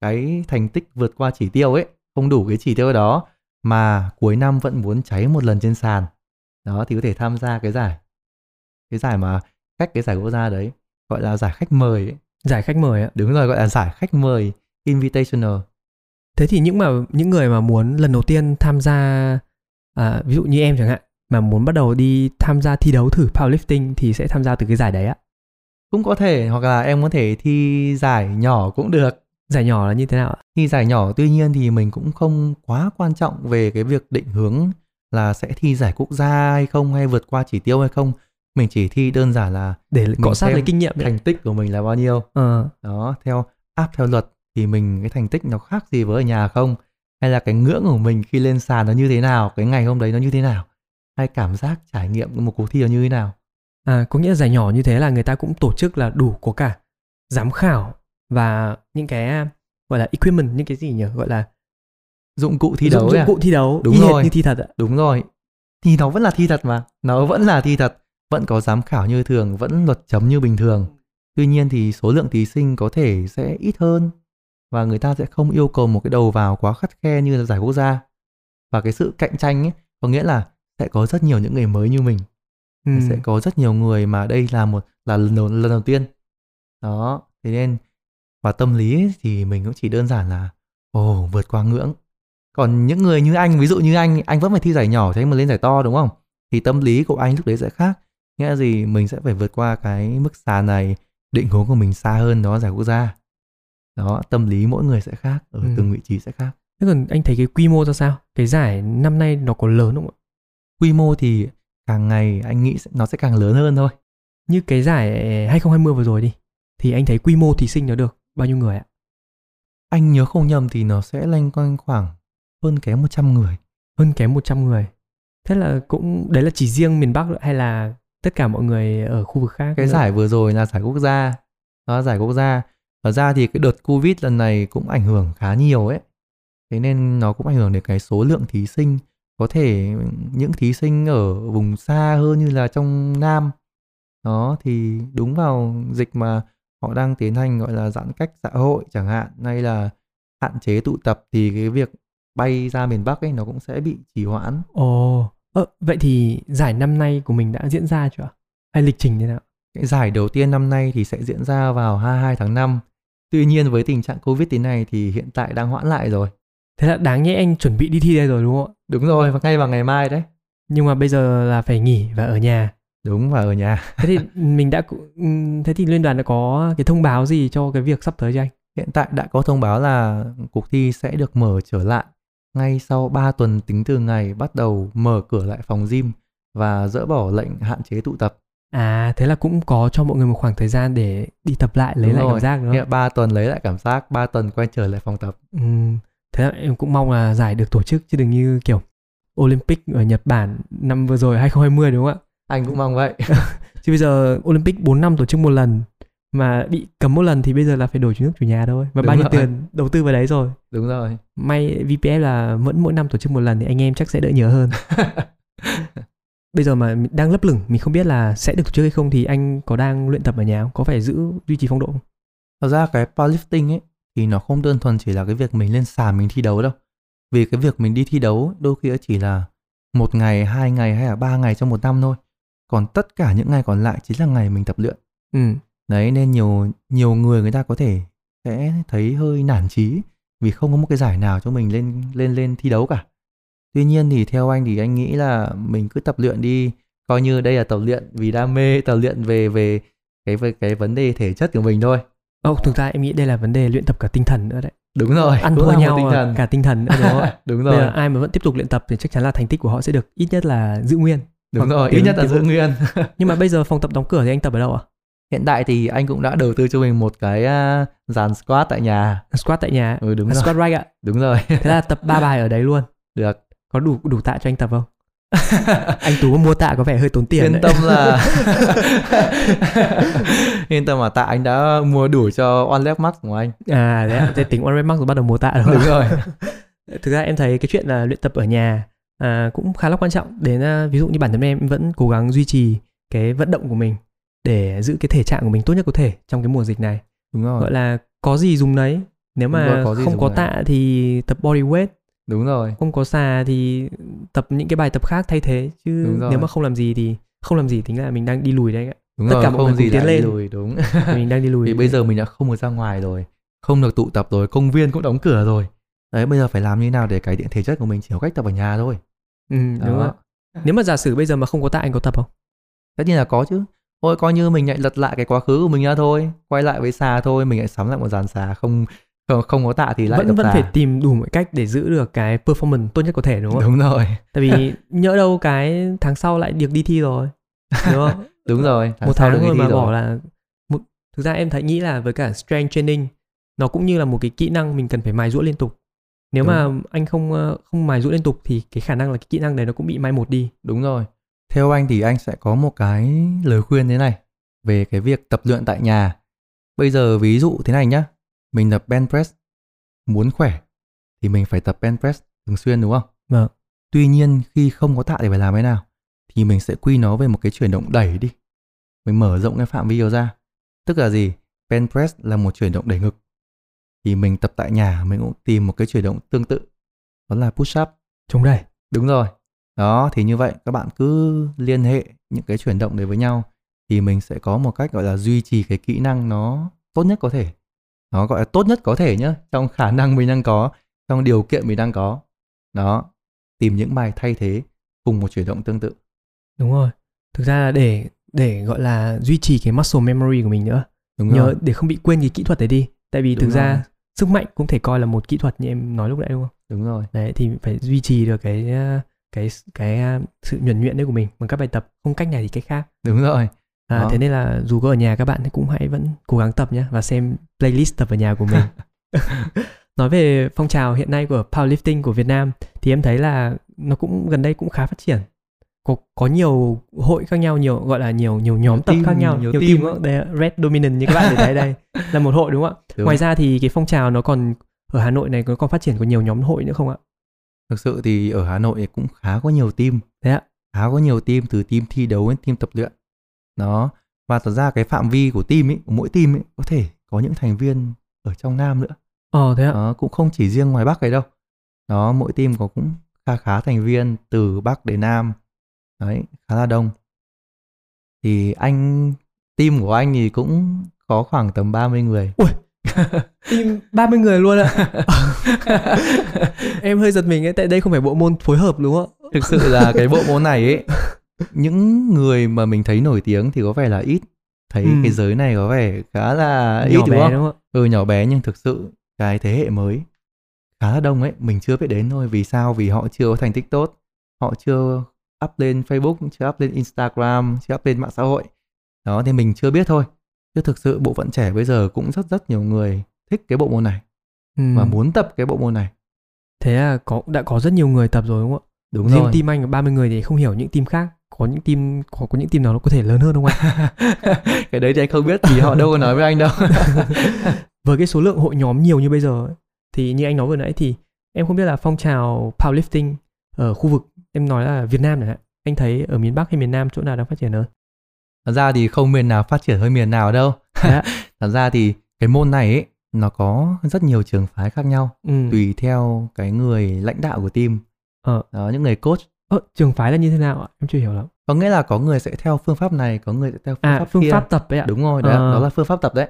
Speaker 2: cái thành tích vượt qua chỉ tiêu ấy, không đủ cái chỉ tiêu đó mà cuối năm vẫn muốn cháy một lần trên sàn. Đó thì có thể tham gia cái giải. Cái giải mà cách cái giải quốc gia đấy gọi là giải khách mời ấy
Speaker 1: giải khách mời ạ
Speaker 2: Đúng rồi gọi là giải khách mời invitational.
Speaker 1: thế thì những mà những người mà muốn lần đầu tiên tham gia à, ví dụ như em chẳng hạn mà muốn bắt đầu đi tham gia thi đấu thử powerlifting thì sẽ tham gia từ cái giải đấy ạ
Speaker 2: cũng có thể hoặc là em có thể thi giải nhỏ cũng được.
Speaker 1: Giải nhỏ là như thế nào ạ?
Speaker 2: Thi giải nhỏ tuy nhiên thì mình cũng không quá quan trọng về cái việc định hướng là sẽ thi giải quốc gia hay không hay vượt qua chỉ tiêu hay không mình chỉ thi đơn giản là
Speaker 1: để cọ sát lấy kinh nghiệm
Speaker 2: thành tích của mình là bao nhiêu.
Speaker 1: Ờ.
Speaker 2: Đó theo áp theo luật thì mình cái thành tích nó khác gì với ở nhà không? Hay là cái ngưỡng của mình khi lên sàn nó như thế nào? Cái ngày hôm đấy nó như thế nào? Hay cảm giác trải nghiệm một cuộc thi nó như thế nào?
Speaker 1: À có nghĩa giải nhỏ như thế là người ta cũng tổ chức là đủ có cả giám khảo và những cái gọi là equipment những cái gì nhỉ? Gọi là
Speaker 2: dụng cụ thi
Speaker 1: dụng,
Speaker 2: đấu
Speaker 1: dụng
Speaker 2: à?
Speaker 1: cụ thi đấu.
Speaker 2: Đúng
Speaker 1: y
Speaker 2: rồi.
Speaker 1: như thi thật ạ.
Speaker 2: Đúng rồi. Thì nó vẫn là thi thật mà. Nó vẫn là thi thật vẫn có giám khảo như thường vẫn luật chấm như bình thường. Tuy nhiên thì số lượng thí sinh có thể sẽ ít hơn và người ta sẽ không yêu cầu một cái đầu vào quá khắt khe như là giải quốc gia. Và cái sự cạnh tranh ấy có nghĩa là sẽ có rất nhiều những người mới như mình.
Speaker 1: Ừ.
Speaker 2: sẽ có rất nhiều người mà đây là một là lần đầu, lần đầu tiên. Đó thế nên và tâm lý ấy, thì mình cũng chỉ đơn giản là ồ vượt qua ngưỡng. Còn những người như anh ví dụ như anh anh vẫn phải thi giải nhỏ thế mà lên giải to đúng không? Thì tâm lý của anh lúc đấy sẽ khác nghĩa gì mình sẽ phải vượt qua cái mức sàn này định hướng của mình xa hơn đó giải quốc gia. Đó tâm lý mỗi người sẽ khác ở
Speaker 1: Ừ.
Speaker 2: từng vị trí sẽ khác.
Speaker 1: Thế còn anh thấy cái quy mô ra sao? Cái giải năm nay nó có lớn không ạ?
Speaker 2: Quy mô thì càng ngày anh nghĩ nó sẽ càng lớn hơn thôi.
Speaker 1: Như cái giải 2020 vừa rồi đi thì anh thấy quy mô thí sinh nó được bao nhiêu người ạ?
Speaker 2: Anh nhớ không nhầm thì nó sẽ loanh quanh khoảng hơn kém 100 người.
Speaker 1: Hơn kém 100 người. Thế là cũng đấy là chỉ riêng miền Bắc hay là tất cả mọi người ở khu vực khác
Speaker 2: cái
Speaker 1: nữa?
Speaker 2: giải vừa rồi là giải quốc gia. Đó giải quốc gia. Ở ra thì cái đợt covid lần này cũng ảnh hưởng khá nhiều ấy. Thế nên nó cũng ảnh hưởng đến cái số lượng thí sinh. Có thể những thí sinh ở vùng xa hơn như là trong nam. Đó thì đúng vào dịch mà họ đang tiến hành gọi là giãn cách xã hội chẳng hạn hay là hạn chế tụ tập thì cái việc bay ra miền Bắc ấy nó cũng sẽ bị trì hoãn.
Speaker 1: Ồ ờ, vậy thì giải năm nay của mình đã diễn ra chưa hay lịch trình thế nào
Speaker 2: Cái giải đầu tiên năm nay thì sẽ diễn ra vào 22 tháng 5. Tuy nhiên với tình trạng Covid thế này thì hiện tại đang hoãn lại rồi.
Speaker 1: thế là đáng nhẽ anh chuẩn bị đi thi đây rồi đúng không ạ
Speaker 2: Đúng rồi, và ngay vào ngày mai đấy.
Speaker 1: nhưng mà bây giờ là phải nghỉ và ở nhà
Speaker 2: Đúng và ở nhà.
Speaker 1: thế thì mình đã ừm, thế thì liên đoàn đã có cái thông báo gì cho cái việc sắp tới cho anh
Speaker 2: Hiện tại đã có thông báo là cuộc thi sẽ được mở trở lại ngay sau 3 tuần tính từ ngày bắt đầu mở cửa lại phòng gym và dỡ bỏ lệnh hạn chế tụ tập.
Speaker 1: à thế là cũng có cho mọi người một khoảng thời gian để đi tập lại lấy
Speaker 2: Đúng
Speaker 1: lại
Speaker 2: rồi.
Speaker 1: cảm giác đúng không
Speaker 2: 3 tuần lấy lại cảm giác, 3 tuần quay trở lại phòng tập.
Speaker 1: Ừm, thế là em cũng mong là giải được tổ chức chứ đừng như kiểu Olympic ở Nhật Bản năm vừa rồi 2020 đúng không ạ?
Speaker 2: Anh cũng mong vậy.
Speaker 1: Chứ bây giờ Olympic 4 năm tổ chức một lần mà bị cấm một lần thì bây giờ là phải đổi chủ nước chủ nhà thôi. Và bao nhiêu tiền đầu tư vào đấy rồi.
Speaker 2: Đúng rồi.
Speaker 1: May VPF là vẫn mỗi năm tổ chức một lần thì anh em chắc sẽ đỡ nhớ hơn. bây giờ mà đang lấp lửng mình không biết là sẽ được tổ chức hay không thì anh có đang luyện tập ở nhà không? Có phải giữ duy trì phong độ không?
Speaker 2: Thật ra cái powerlifting ấy thì nó không đơn thuần chỉ là cái việc mình lên sàn mình thi đấu đâu. Vì cái việc mình đi thi đấu đôi khi chỉ là một ngày, hai ngày hay là ba ngày trong một năm thôi. Còn tất cả những ngày còn lại chính là ngày mình tập luyện.
Speaker 1: Ừ.
Speaker 2: Đấy nên nhiều nhiều người người ta có thể sẽ thấy hơi nản chí vì không có một cái giải nào cho mình lên lên lên thi đấu cả. Tuy nhiên thì theo anh thì anh nghĩ là mình cứ tập luyện đi, coi như đây là tập luyện vì đam mê, tập luyện về về cái về cái vấn đề thể chất của mình thôi.
Speaker 1: Ồ, thực ra em nghĩ đây là vấn đề luyện tập cả tinh thần nữa đấy.
Speaker 2: Đúng rồi,
Speaker 1: Ăn thua nhau
Speaker 2: tinh thần.
Speaker 1: cả tinh thần nữa đúng ạ?
Speaker 2: đúng
Speaker 1: Bây
Speaker 2: rồi
Speaker 1: giờ ai mà vẫn tiếp tục luyện tập thì chắc chắn là thành tích của họ sẽ được ít nhất là giữ nguyên.
Speaker 2: đúng
Speaker 1: hoặc
Speaker 2: rồi ít nhất là giữ nguyên
Speaker 1: Nhưng mà bây giờ phòng tập đóng cửa thì anh tập ở đâu ạ?
Speaker 2: Hiện tại thì anh cũng đã đầu tư cho mình một cái à, dàn squat tại nhà
Speaker 1: Squat tại nhà.
Speaker 2: ừ đúng
Speaker 1: À,
Speaker 2: rồi
Speaker 1: squat rack ạ.
Speaker 2: đúng rồi
Speaker 1: Thế là tập ba bài ở đấy luôn.
Speaker 2: được
Speaker 1: Có đủ đủ tạ cho anh tập không? Anh Tú mua tạ có vẻ hơi tốn tiền
Speaker 2: yên tâm là yên tâm là tạ anh đã mua đủ cho one max của anh
Speaker 1: À đấy thế tính one max rồi bắt đầu mua tạ rồi.
Speaker 2: đúng rồi
Speaker 1: Thực ra em thấy cái chuyện là luyện tập ở nhà à, cũng khá là quan trọng đến à, ví dụ như bản thân em vẫn cố gắng duy trì cái vận động của mình để giữ cái thể trạng của mình tốt nhất có thể trong cái mùa dịch này.
Speaker 2: đúng rồi
Speaker 1: Gọi là có gì dùng đấy. Nếu mà
Speaker 2: rồi, có
Speaker 1: không có
Speaker 2: đấy.
Speaker 1: tạ thì tập body weight,
Speaker 2: đúng rồi
Speaker 1: không có xà thì tập những cái bài tập khác thay thế chứ
Speaker 2: rồi.
Speaker 1: nếu mà không làm gì thì không làm gì tính là mình đang đi lùi đấy ạ.
Speaker 2: đúng
Speaker 1: Tất
Speaker 2: rồi
Speaker 1: cả mọi
Speaker 2: không
Speaker 1: người
Speaker 2: gì
Speaker 1: tiến lên.
Speaker 2: lùi đúng
Speaker 1: mình đang đi lùi.
Speaker 2: thì bây giờ mình đã không được ra ngoài rồi không được tụ tập rồi công viên cũng đóng cửa rồi đấy bây giờ phải làm như nào để cải thiện thể chất của mình chỉ có cách tập ở nhà thôi
Speaker 1: ừ, đúng ạ. nếu mà giả sử bây giờ mà không có tạ anh có tập không
Speaker 2: tất nhiên là có chứ thôi coi như mình lại lật lại cái quá khứ của mình ra thôi. Quay lại với xà thôi mình lại sắm lại một dàn xà không không, không có tạ thì lại
Speaker 1: vẫn vẫn
Speaker 2: xà.
Speaker 1: phải tìm đủ mọi cách để giữ được cái performance tốt nhất có thể đúng không?
Speaker 2: Đúng rồi.
Speaker 1: Tại vì nhỡ đâu cái tháng sau lại được đi thi rồi đúng không?
Speaker 2: Đúng rồi
Speaker 1: một tháng
Speaker 2: được đi
Speaker 1: rồi
Speaker 2: thi
Speaker 1: mà bỏ là một, thực ra em thấy nghĩ là với cả strength training nó cũng như là một cái kỹ năng mình cần phải mài giũa liên tục. Nếu
Speaker 2: Đúng.
Speaker 1: mà anh không ờ, không mài giũa liên tục thì cái khả năng là cái kỹ năng đấy nó cũng bị mai một đi.
Speaker 2: Đúng rồi theo anh thì anh sẽ có một cái lời khuyên thế này về cái việc tập luyện tại nhà. Bây giờ ví dụ thế này nhá mình tập bench press muốn khỏe thì mình phải tập bench press thường xuyên đúng không?
Speaker 1: Vâng.
Speaker 2: tuy nhiên khi không có tạ thì phải làm thế nào? Thì mình sẽ quy nó về một cái chuyển động đẩy đi. Mình mở rộng cái phạm vi ra. Tức là gì? Bench press là một chuyển động đẩy ngực. Thì mình tập tại nhà mình cũng tìm một cái chuyển động tương tự. Đó là push up
Speaker 1: chống đẩy.
Speaker 2: Đúng rồi. Đó, thì như vậy các bạn cứ liên hệ những cái chuyển động đấy với nhau thì mình sẽ có một cách gọi là duy trì cái kỹ năng nó tốt nhất có thể. Nó gọi là tốt nhất có thể nhá, trong khả năng mình đang có, trong điều kiện mình đang có. Đó, tìm những bài thay thế cùng một chuyển động tương tự.
Speaker 1: đúng rồi thực ra là để để gọi là duy trì cái muscle memory của mình nữa
Speaker 2: Đúng
Speaker 1: nhớ
Speaker 2: rồi.
Speaker 1: để không bị quên cái kỹ thuật đấy đi tại vì
Speaker 2: Đúng
Speaker 1: thực ra
Speaker 2: rồi.
Speaker 1: sức mạnh cũng thể coi là một kỹ thuật như em nói lúc nãy đúng không
Speaker 2: Đúng rồi.
Speaker 1: đấy thì phải duy trì được cái cái cái sự nhuần nhuyễn đấy của mình bằng các bài tập không cách này thì cách khác.
Speaker 2: Đúng rồi.
Speaker 1: à,
Speaker 2: Đó.
Speaker 1: thế nên là dù có ở nhà các bạn thì cũng hãy vẫn cố gắng tập nhé và xem playlist tập ở nhà của mình. Nói về phong trào hiện nay của powerlifting của Việt Nam thì em thấy là nó cũng gần đây cũng khá phát triển. Có có nhiều hội khác nhau nhiều gọi là nhiều nhiều nhóm tập
Speaker 2: team,
Speaker 1: khác nhau
Speaker 2: nhiều
Speaker 1: nhiều
Speaker 2: team
Speaker 1: team đây Red Dominant như các bạn thấy đây là một hội đúng không ạ?
Speaker 2: Đúng.
Speaker 1: ngoài ra thì cái phong trào nó còn ở Hà Nội này nó còn phát triển có nhiều nhóm hội nữa không ạ
Speaker 2: Thực sự thì ở Hà Nội cũng khá có nhiều team.
Speaker 1: Thế ạ?
Speaker 2: Khá có nhiều team từ team thi đấu đến team tập luyện. Đó. Và thật ra cái phạm vi của team ấy, của mỗi team ấy có thể có những thành viên ở trong Nam nữa.
Speaker 1: ờ thế ạ
Speaker 2: Đó, cũng không chỉ riêng ngoài Bắc ấy đâu. Đó, mỗi team có cũng khá khá thành viên từ Bắc đến Nam. Đấy, khá là đông. Thì anh team của anh thì cũng có khoảng tầm 30 người.
Speaker 1: Team 30 người luôn ạ em hơi giật mình ấy tại đây không phải bộ môn phối hợp đúng không ạ
Speaker 2: Thực sự là cái bộ môn này ấy những người mà mình thấy nổi tiếng thì có vẻ là ít. Thấy
Speaker 1: Ừ.
Speaker 2: cái giới này có vẻ khá là ít
Speaker 1: nhỏ
Speaker 2: đúng
Speaker 1: bé
Speaker 2: không?
Speaker 1: đúng không
Speaker 2: Ừ nhỏ bé nhưng thực sự cái thế hệ mới khá là đông ấy, mình chưa biết đến thôi. Vì sao? Vì họ chưa có thành tích tốt. Họ chưa up lên Facebook, chưa up lên Instagram, chưa up lên mạng xã hội. Đó thì mình chưa biết thôi. Chứ thực sự bộ phận trẻ bây giờ cũng rất rất nhiều người thích cái bộ môn này
Speaker 1: ừ.
Speaker 2: và muốn tập cái bộ môn này.
Speaker 1: thế là có đã có rất nhiều người tập rồi đúng không ạ
Speaker 2: Đúng
Speaker 1: riêng
Speaker 2: rồi.
Speaker 1: team anh là 30 người thì không hiểu những team khác có những team có, có những team nào nó có thể lớn hơn không anh
Speaker 2: cái đấy thì anh không biết vì họ đâu có nói với anh đâu.
Speaker 1: với cái số lượng hội nhóm nhiều như bây giờ ấy, thì như anh nói vừa nãy thì em không biết là phong trào powerlifting ở khu vực em nói là Việt Nam này anh thấy ở miền Bắc hay miền Nam chỗ nào đang phát triển hơn
Speaker 2: Thật ra thì không miền nào phát triển hơn miền nào đâu.
Speaker 1: Thế ạ?
Speaker 2: Thật ra thì cái môn này ấy, nó có rất nhiều trường phái khác nhau
Speaker 1: ừ.
Speaker 2: tùy theo cái người lãnh đạo của team.
Speaker 1: Ờ.
Speaker 2: Đó, những người coach.
Speaker 1: Ờ, trường phái là như thế nào ạ em chưa hiểu lắm
Speaker 2: Có nghĩa là có người sẽ theo phương pháp này, có người sẽ theo phương
Speaker 1: à
Speaker 2: pháp
Speaker 1: phương
Speaker 2: kia.
Speaker 1: pháp tập ấy ạ
Speaker 2: Đúng rồi, đấy,
Speaker 1: Ờ.
Speaker 2: đó là phương pháp tập đấy.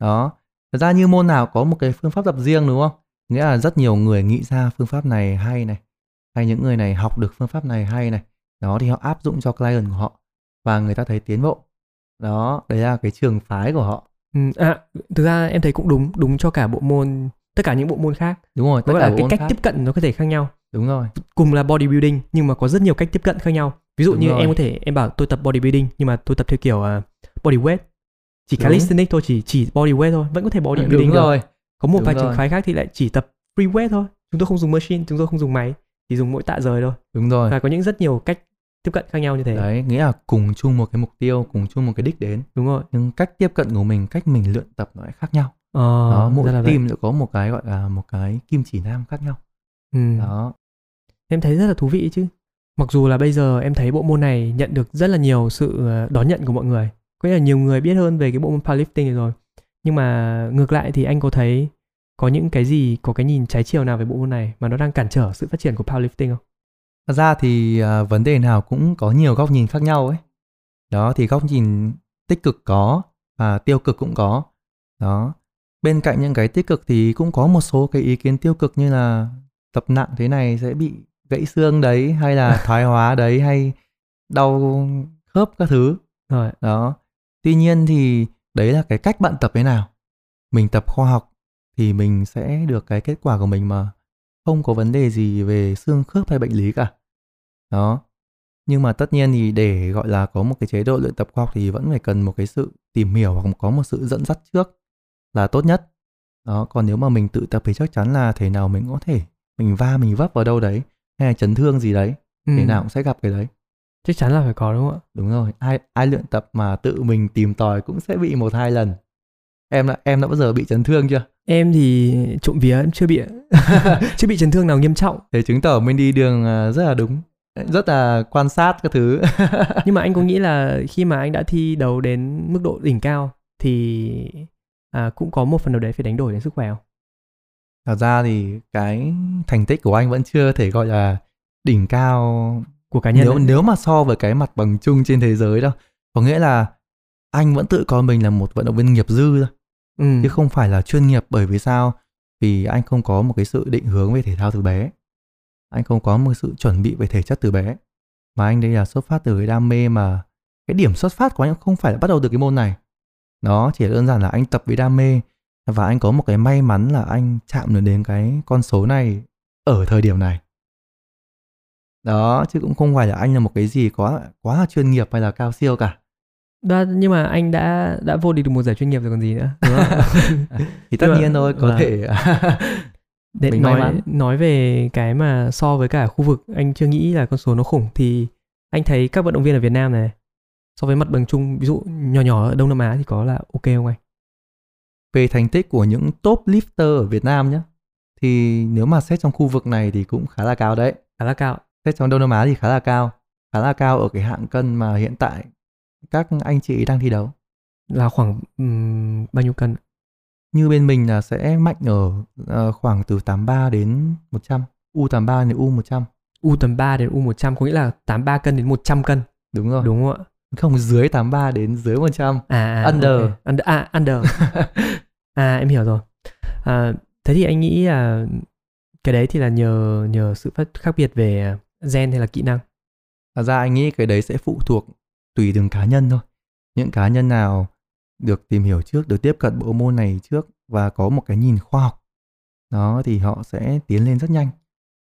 Speaker 2: Đó. Thật ra như môn nào có một cái phương pháp tập riêng đúng không? Nghĩa là rất nhiều người nghĩ ra phương pháp này hay này. Hay những người này học được phương pháp này hay này. Đó thì họ áp dụng cho client của họ. Và người ta thấy tiến bộ. Đó, đấy là cái trường phái của họ.
Speaker 1: ừ, à thực ra em thấy cũng đúng đúng cho cả bộ môn tất cả những bộ môn khác
Speaker 2: Đúng rồi, tất cả
Speaker 1: là cái cách
Speaker 2: khác.
Speaker 1: tiếp cận nó có thể khác nhau
Speaker 2: Đúng rồi.
Speaker 1: cùng là bodybuilding nhưng mà có rất nhiều cách tiếp cận khác nhau ví dụ
Speaker 2: Đúng
Speaker 1: như
Speaker 2: rồi.
Speaker 1: em có thể em bảo tôi tập bodybuilding nhưng mà tôi tập theo kiểu uh, body weight chỉ
Speaker 2: Đúng.
Speaker 1: calisthenics thôi chỉ chỉ body weight thôi vẫn có thể bodybuilding
Speaker 2: Đúng
Speaker 1: được
Speaker 2: rồi.
Speaker 1: có một
Speaker 2: đúng
Speaker 1: vài trường phái khác thì lại chỉ tập free weight thôi chúng tôi không dùng machine chúng tôi không dùng máy chỉ dùng mỗi tạ rời thôi
Speaker 2: Đúng rồi.
Speaker 1: và có những rất nhiều cách tiếp cận khác nhau như thế
Speaker 2: Đấy, nghĩa là cùng chung một cái mục tiêu, cùng chung một cái đích đến.
Speaker 1: đúng rồi
Speaker 2: Nhưng cách tiếp cận của mình, cách mình luyện tập nó lại khác nhau.
Speaker 1: ờ,
Speaker 2: đó, mỗi team sẽ có một cái gọi là một cái kim chỉ nam khác nhau.
Speaker 1: ừ.
Speaker 2: Đó.
Speaker 1: em thấy rất là thú vị chứ mặc dù là bây giờ em thấy bộ môn này nhận được rất là nhiều sự ờ, đón nhận của mọi người có nghĩa là nhiều người biết hơn về cái bộ môn powerlifting này rồi nhưng mà ngược lại thì anh có thấy có những cái gì có cái nhìn trái chiều nào về bộ môn này mà nó đang cản trở sự phát triển của powerlifting không
Speaker 2: Thật ra thì à, vấn đề nào cũng có nhiều góc nhìn khác nhau ấy. Đó thì góc nhìn tích cực có và tiêu cực cũng có. Đó. Bên cạnh những cái tích cực thì cũng có một số cái ý kiến tiêu cực như là tập nặng thế này sẽ bị gãy xương đấy hay là thoái hóa đấy hay đau khớp các thứ
Speaker 1: rồi
Speaker 2: đó tuy nhiên thì đấy là cái cách bạn tập thế nào mình tập khoa học thì mình sẽ được cái kết quả của mình mà không có vấn đề gì về xương khớp hay bệnh lý cả đó. Nhưng mà tất nhiên thì để gọi là có một cái chế độ luyện tập khoa học thì vẫn phải cần một cái sự tìm hiểu hoặc có một sự dẫn dắt trước là tốt nhất. Đó còn nếu mà mình tự tập thì chắc chắn là thể nào mình có thể mình va mình vấp vào đâu đấy hay là chấn thương gì đấy
Speaker 1: ừ.
Speaker 2: thể nào cũng sẽ gặp cái đấy.
Speaker 1: Chắc chắn là phải có đúng không ạ?
Speaker 2: Đúng rồi ai ai luyện tập mà tự mình tìm tòi cũng sẽ bị một hai lần. Em đã em đã bao giờ bị chấn thương chưa?
Speaker 1: Em thì trộm vía em chưa bị chưa bị chấn thương nào nghiêm trọng.
Speaker 2: Để chứng tỏ mình đi đường à, rất là đúng rất là quan sát các thứ.
Speaker 1: Nhưng mà anh có nghĩ là khi mà anh đã thi đấu đến mức độ đỉnh cao thì à, cũng có một phần nào đấy phải đánh đổi đến sức khỏe không?
Speaker 2: Thật ra thì cái thành tích của anh vẫn chưa thể gọi là đỉnh cao
Speaker 1: của cá nhân
Speaker 2: nếu
Speaker 1: ấy.
Speaker 2: nếu mà so với cái mặt bằng chung trên thế giới đâu. Có nghĩa là anh vẫn tự coi mình là một vận động viên nghiệp dư thôi
Speaker 1: ừ.
Speaker 2: chứ không phải là chuyên nghiệp bởi vì sao? Vì anh không có một cái sự định hướng về thể thao từ bé anh không có một sự chuẩn bị về thể chất từ bé mà anh đây là xuất phát từ cái đam mê mà cái điểm xuất phát của anh không phải là bắt đầu từ cái môn này đó chỉ đơn giản là anh tập với đam mê và anh có một cái may mắn là anh chạm được đến cái con số này ở thời điểm này đó chứ cũng không phải là anh là một cái gì quá quá là chuyên nghiệp hay là cao siêu cả
Speaker 1: đó, nhưng mà anh đã đã vô địch được một giải chuyên nghiệp rồi còn gì nữa đúng không?
Speaker 2: thì tất nhiên thôi có
Speaker 1: vâng.
Speaker 2: thể
Speaker 1: để
Speaker 2: Mình
Speaker 1: nói nói về cái mà so với cả khu vực anh chưa nghĩ là con số nó khủng thì anh thấy các vận động viên ở Việt Nam này so với mặt bằng chung ví dụ nhỏ nhỏ ở Đông Nam Á thì có là ok không anh?
Speaker 2: về thành tích của những top lifter ở Việt Nam nhé thì nếu mà xét trong khu vực này thì cũng khá là cao đấy
Speaker 1: Khá là cao.
Speaker 2: xét trong Đông Nam Á thì khá là cao khá là cao ở cái hạng cân mà hiện tại các anh chị đang thi đấu
Speaker 1: Là khoảng ừm, bao nhiêu cân?
Speaker 2: Như bên mình là sẽ mạnh ở ờ, khoảng từ 83 đến 100 U83 đến U100
Speaker 1: U tầm 3 đến U100 có nghĩa là 83 cân đến 100 cân.
Speaker 2: đúng rồi
Speaker 1: Đúng không ạ?
Speaker 2: không dưới 83 đến dưới 100
Speaker 1: À, à
Speaker 2: Under.
Speaker 1: ok. Under à under. à em hiểu rồi. À, thế thì anh nghĩ là cái đấy thì là nhờ nhờ sự phát khác biệt về gen hay là kỹ năng.
Speaker 2: Thật ra anh nghĩ cái đấy sẽ phụ thuộc tùy từng cá nhân thôi. Những cá nhân nào được tìm hiểu trước, được tiếp cận bộ môn này trước và có một cái nhìn khoa học đó thì họ sẽ tiến lên rất nhanh.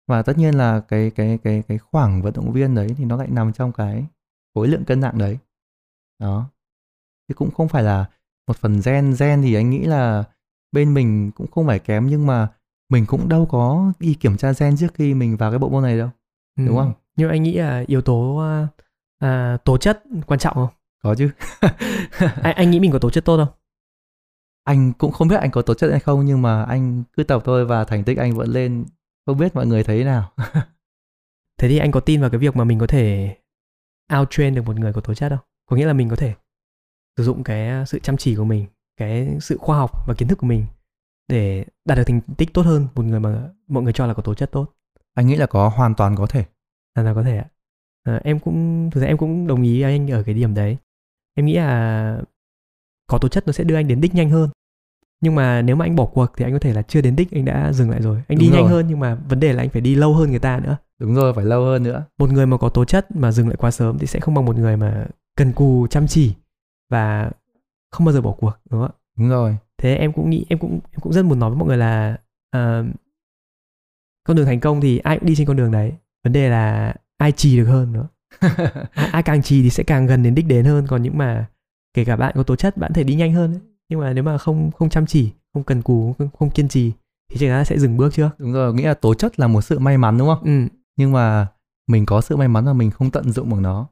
Speaker 2: Và tất nhiên là cái cái cái cái khoảng vận động viên đấy thì nó lại nằm trong cái khối lượng cân nặng đấy. Đó. Chứ cũng không phải là một phần gen, gen thì anh nghĩ là bên mình cũng không phải kém nhưng mà mình cũng đâu có đi kiểm tra gen trước khi mình vào cái bộ môn này đâu,
Speaker 1: Ừ.
Speaker 2: đúng không?
Speaker 1: Nhưng anh nghĩ là yếu tố à, tố chất quan trọng không?
Speaker 2: Có chứ.
Speaker 1: anh, anh nghĩ mình có tố chất tốt không?
Speaker 2: anh cũng không biết anh có tố chất hay không nhưng mà anh cứ tập thôi và thành tích anh vẫn lên không biết mọi người thấy nào
Speaker 1: Thế thì anh có tin vào cái việc mà mình có thể out train được một người có tố chất không? Có nghĩa là mình có thể sử dụng cái sự chăm chỉ của mình, cái sự khoa học và kiến thức của mình để đạt được thành tích tốt hơn một người mà mọi người cho là có tố chất tốt.
Speaker 2: anh nghĩ là có hoàn toàn có thể
Speaker 1: là có thể ạ à, em cũng thực ra em cũng đồng ý với anh ở cái điểm đấy em nghĩ là có tố chất nó sẽ đưa anh đến đích nhanh hơn. Nhưng mà nếu mà anh bỏ cuộc thì anh có thể là chưa đến đích anh đã dừng lại rồi. Anh đi
Speaker 2: Đúng
Speaker 1: nhanh
Speaker 2: rồi.
Speaker 1: hơn nhưng mà vấn đề là anh phải đi lâu hơn người ta nữa.
Speaker 2: Đúng rồi phải lâu hơn nữa.
Speaker 1: Một người mà có tố chất mà dừng lại quá sớm thì sẽ không bằng một người mà cần cù chăm chỉ và không bao giờ bỏ cuộc đúng không ạ?
Speaker 2: Đúng rồi.
Speaker 1: Thế em cũng nghĩ em cũng em cũng rất muốn nói với mọi người là à, con đường thành công thì ai cũng đi trên con đường đấy. Vấn đề là ai trì được hơn nữa ai, ai càng trì thì sẽ càng gần đến đích đến hơn còn những mà kể cả bạn có tố chất bạn có thể đi nhanh hơn ấy. nhưng mà nếu mà không không chăm chỉ không cần cù không, không kiên trì thì chắc chắn sẽ dừng bước trước.
Speaker 2: Đúng rồi nghĩa là tố chất là một sự may mắn đúng không?
Speaker 1: Ừ.
Speaker 2: Nhưng mà mình có sự may mắn mà mình không tận dụng bằng nó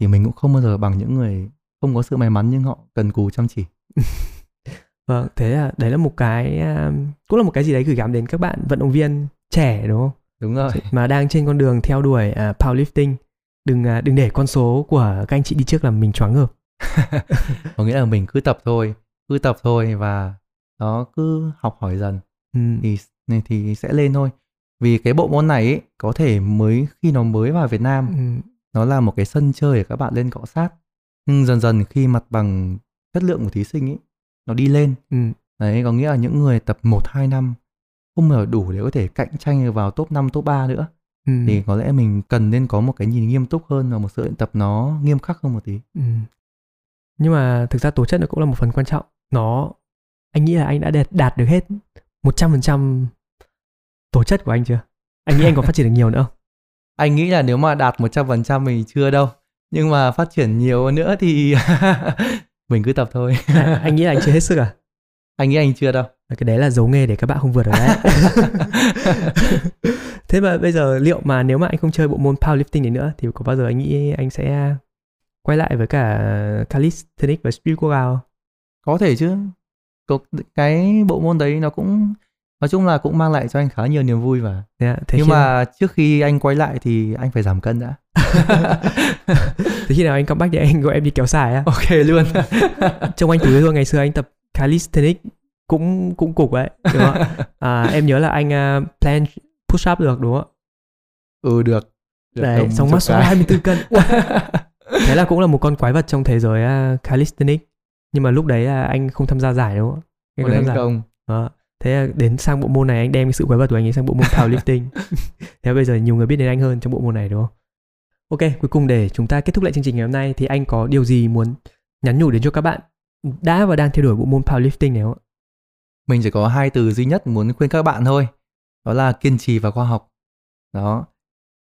Speaker 2: thì mình cũng không bao giờ bằng những người không có sự may mắn nhưng họ cần cù chăm chỉ.
Speaker 1: Vâng thế là đấy là một cái à, cũng là một cái gì đấy gửi gắm đến các bạn vận động viên trẻ đúng không?
Speaker 2: Đúng rồi.
Speaker 1: Mà đang trên con đường theo đuổi à, powerlifting đừng à, đừng để con số của các anh chị đi trước làm mình choáng ngợp
Speaker 2: có nghĩa là mình cứ tập thôi cứ tập thôi và nó cứ học hỏi dần
Speaker 1: ừ.
Speaker 2: thì thì sẽ lên thôi vì cái bộ môn này ấy, có thể mới khi nó mới vào Việt Nam
Speaker 1: Ừ.
Speaker 2: nó là một cái sân chơi để các bạn lên cọ sát nhưng dần dần khi mặt bằng chất lượng của thí sinh ấy nó đi lên
Speaker 1: Ừ.
Speaker 2: đấy có nghĩa là những người tập 1 2 năm không giờ đủ để có thể cạnh tranh vào top 5 top 3 nữa
Speaker 1: ừ.
Speaker 2: thì có lẽ mình cần nên có một cái nhìn nghiêm túc hơn và một sự luyện tập nó nghiêm khắc hơn một tí
Speaker 1: Ừ. Nhưng mà thực ra tố chất nó cũng là một phần quan trọng. Nó anh nghĩ là anh đã đạt, đạt được hết 100% tố chất của anh chưa? Anh nghĩ anh còn phát triển được nhiều nữa không?
Speaker 2: anh nghĩ là nếu mà đạt 100% thì chưa đâu nhưng mà phát triển nhiều hơn nữa thì mình cứ tập thôi
Speaker 1: À, anh nghĩ là anh chưa hết sức à?
Speaker 2: anh nghĩ anh chưa đâu
Speaker 1: Cái đấy là dấu nghề để các bạn không vượt được đấy. Thế mà bây giờ liệu mà nếu mà anh không chơi bộ môn powerlifting này nữa thì có bao giờ anh nghĩ anh sẽ quay lại với cả calisthenics và speed workout không?
Speaker 2: có thể chứ cái bộ môn đấy nó cũng nói chung là cũng mang lại cho anh khá nhiều niềm vui mà
Speaker 1: Thế, ạ, thế
Speaker 2: nhưng
Speaker 1: khi
Speaker 2: mà trước khi anh quay lại thì anh phải giảm cân đã
Speaker 1: thế khi nào anh comeback thì anh gọi em đi kéo xài á.
Speaker 2: ok luôn
Speaker 1: Trông anh Tú thôi ngày xưa anh tập calisthenics cũng cũng cục đấy đúng không? à, em nhớ là anh uh, planche push up được đúng không?
Speaker 2: ừ được, được
Speaker 1: Đấy, xong mắc số
Speaker 2: cái.
Speaker 1: 24 cân. Thế là cũng là một con quái vật trong thế giới uh, calisthenics. Nhưng mà lúc đấy là anh không tham gia giải đúng không? Anh không gia.
Speaker 2: công
Speaker 1: Đó. Thế là đến sang bộ môn này anh đem cái sự quái vật của anh ấy sang bộ môn powerlifting. Thế bây giờ nhiều người biết đến anh hơn trong bộ môn này đúng không? Ok, cuối cùng để chúng ta kết thúc lại chương trình ngày hôm nay thì anh có điều gì muốn nhắn nhủ đến cho các bạn đã và đang theo đuổi bộ môn powerlifting này không ạ?
Speaker 2: Mình chỉ có hai từ duy nhất muốn khuyên các bạn thôi đó là kiên trì và khoa học đó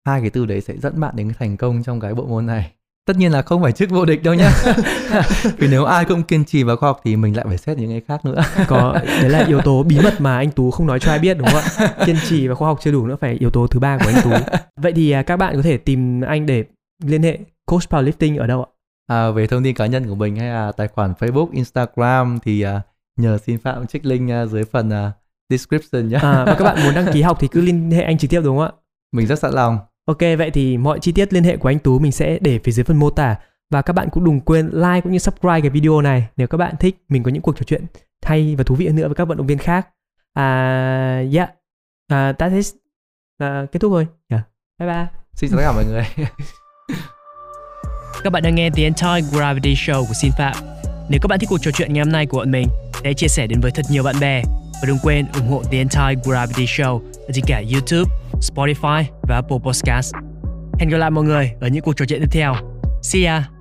Speaker 2: hai cái từ đấy sẽ dẫn bạn đến cái thành công trong cái bộ môn này tất nhiên là không phải chức vô địch đâu nhá vì nếu ai cũng kiên trì và khoa học thì mình lại phải xét những cái khác nữa
Speaker 1: Có đấy là yếu tố bí mật mà anh Tú không nói cho ai biết đúng không ạ? Kiên trì và khoa học chưa đủ nữa phải yếu tố thứ ba của anh Tú. Vậy thì à, các bạn có thể tìm anh để liên hệ coach powerlifting ở đâu ạ?
Speaker 2: à, về thông tin cá nhân của mình hay là tài khoản Facebook, Instagram thì à, nhờ xin phạm trích link à, dưới phần à, description nhé.
Speaker 1: À, và các bạn muốn đăng ký học thì cứ liên hệ anh trực tiếp đúng không ạ?
Speaker 2: Mình rất sẵn lòng.
Speaker 1: Ok, vậy thì mọi chi tiết liên hệ của anh Tú mình sẽ để phía dưới phần mô tả và các bạn cũng đừng quên like cũng như subscribe cái video này nếu các bạn thích mình có những cuộc trò chuyện hay và thú vị hơn nữa với các vận động viên khác. À, yeah, à, that is à, kết thúc rồi. Yeah. Bye bye.
Speaker 2: Xin chào tất cả mọi người.
Speaker 1: Các bạn đang nghe The Entire Gravity Show của Xin Phạm. Nếu các bạn thích cuộc trò chuyện ngày hôm nay của bọn mình, hãy chia sẻ đến với thật nhiều bạn bè. Và đừng quên ủng hộ The Entire Gravity Show ở trên cả YouTube, Spotify và Apple Podcast. Hẹn gặp lại mọi người ở những cuộc trò chuyện tiếp theo. See ya!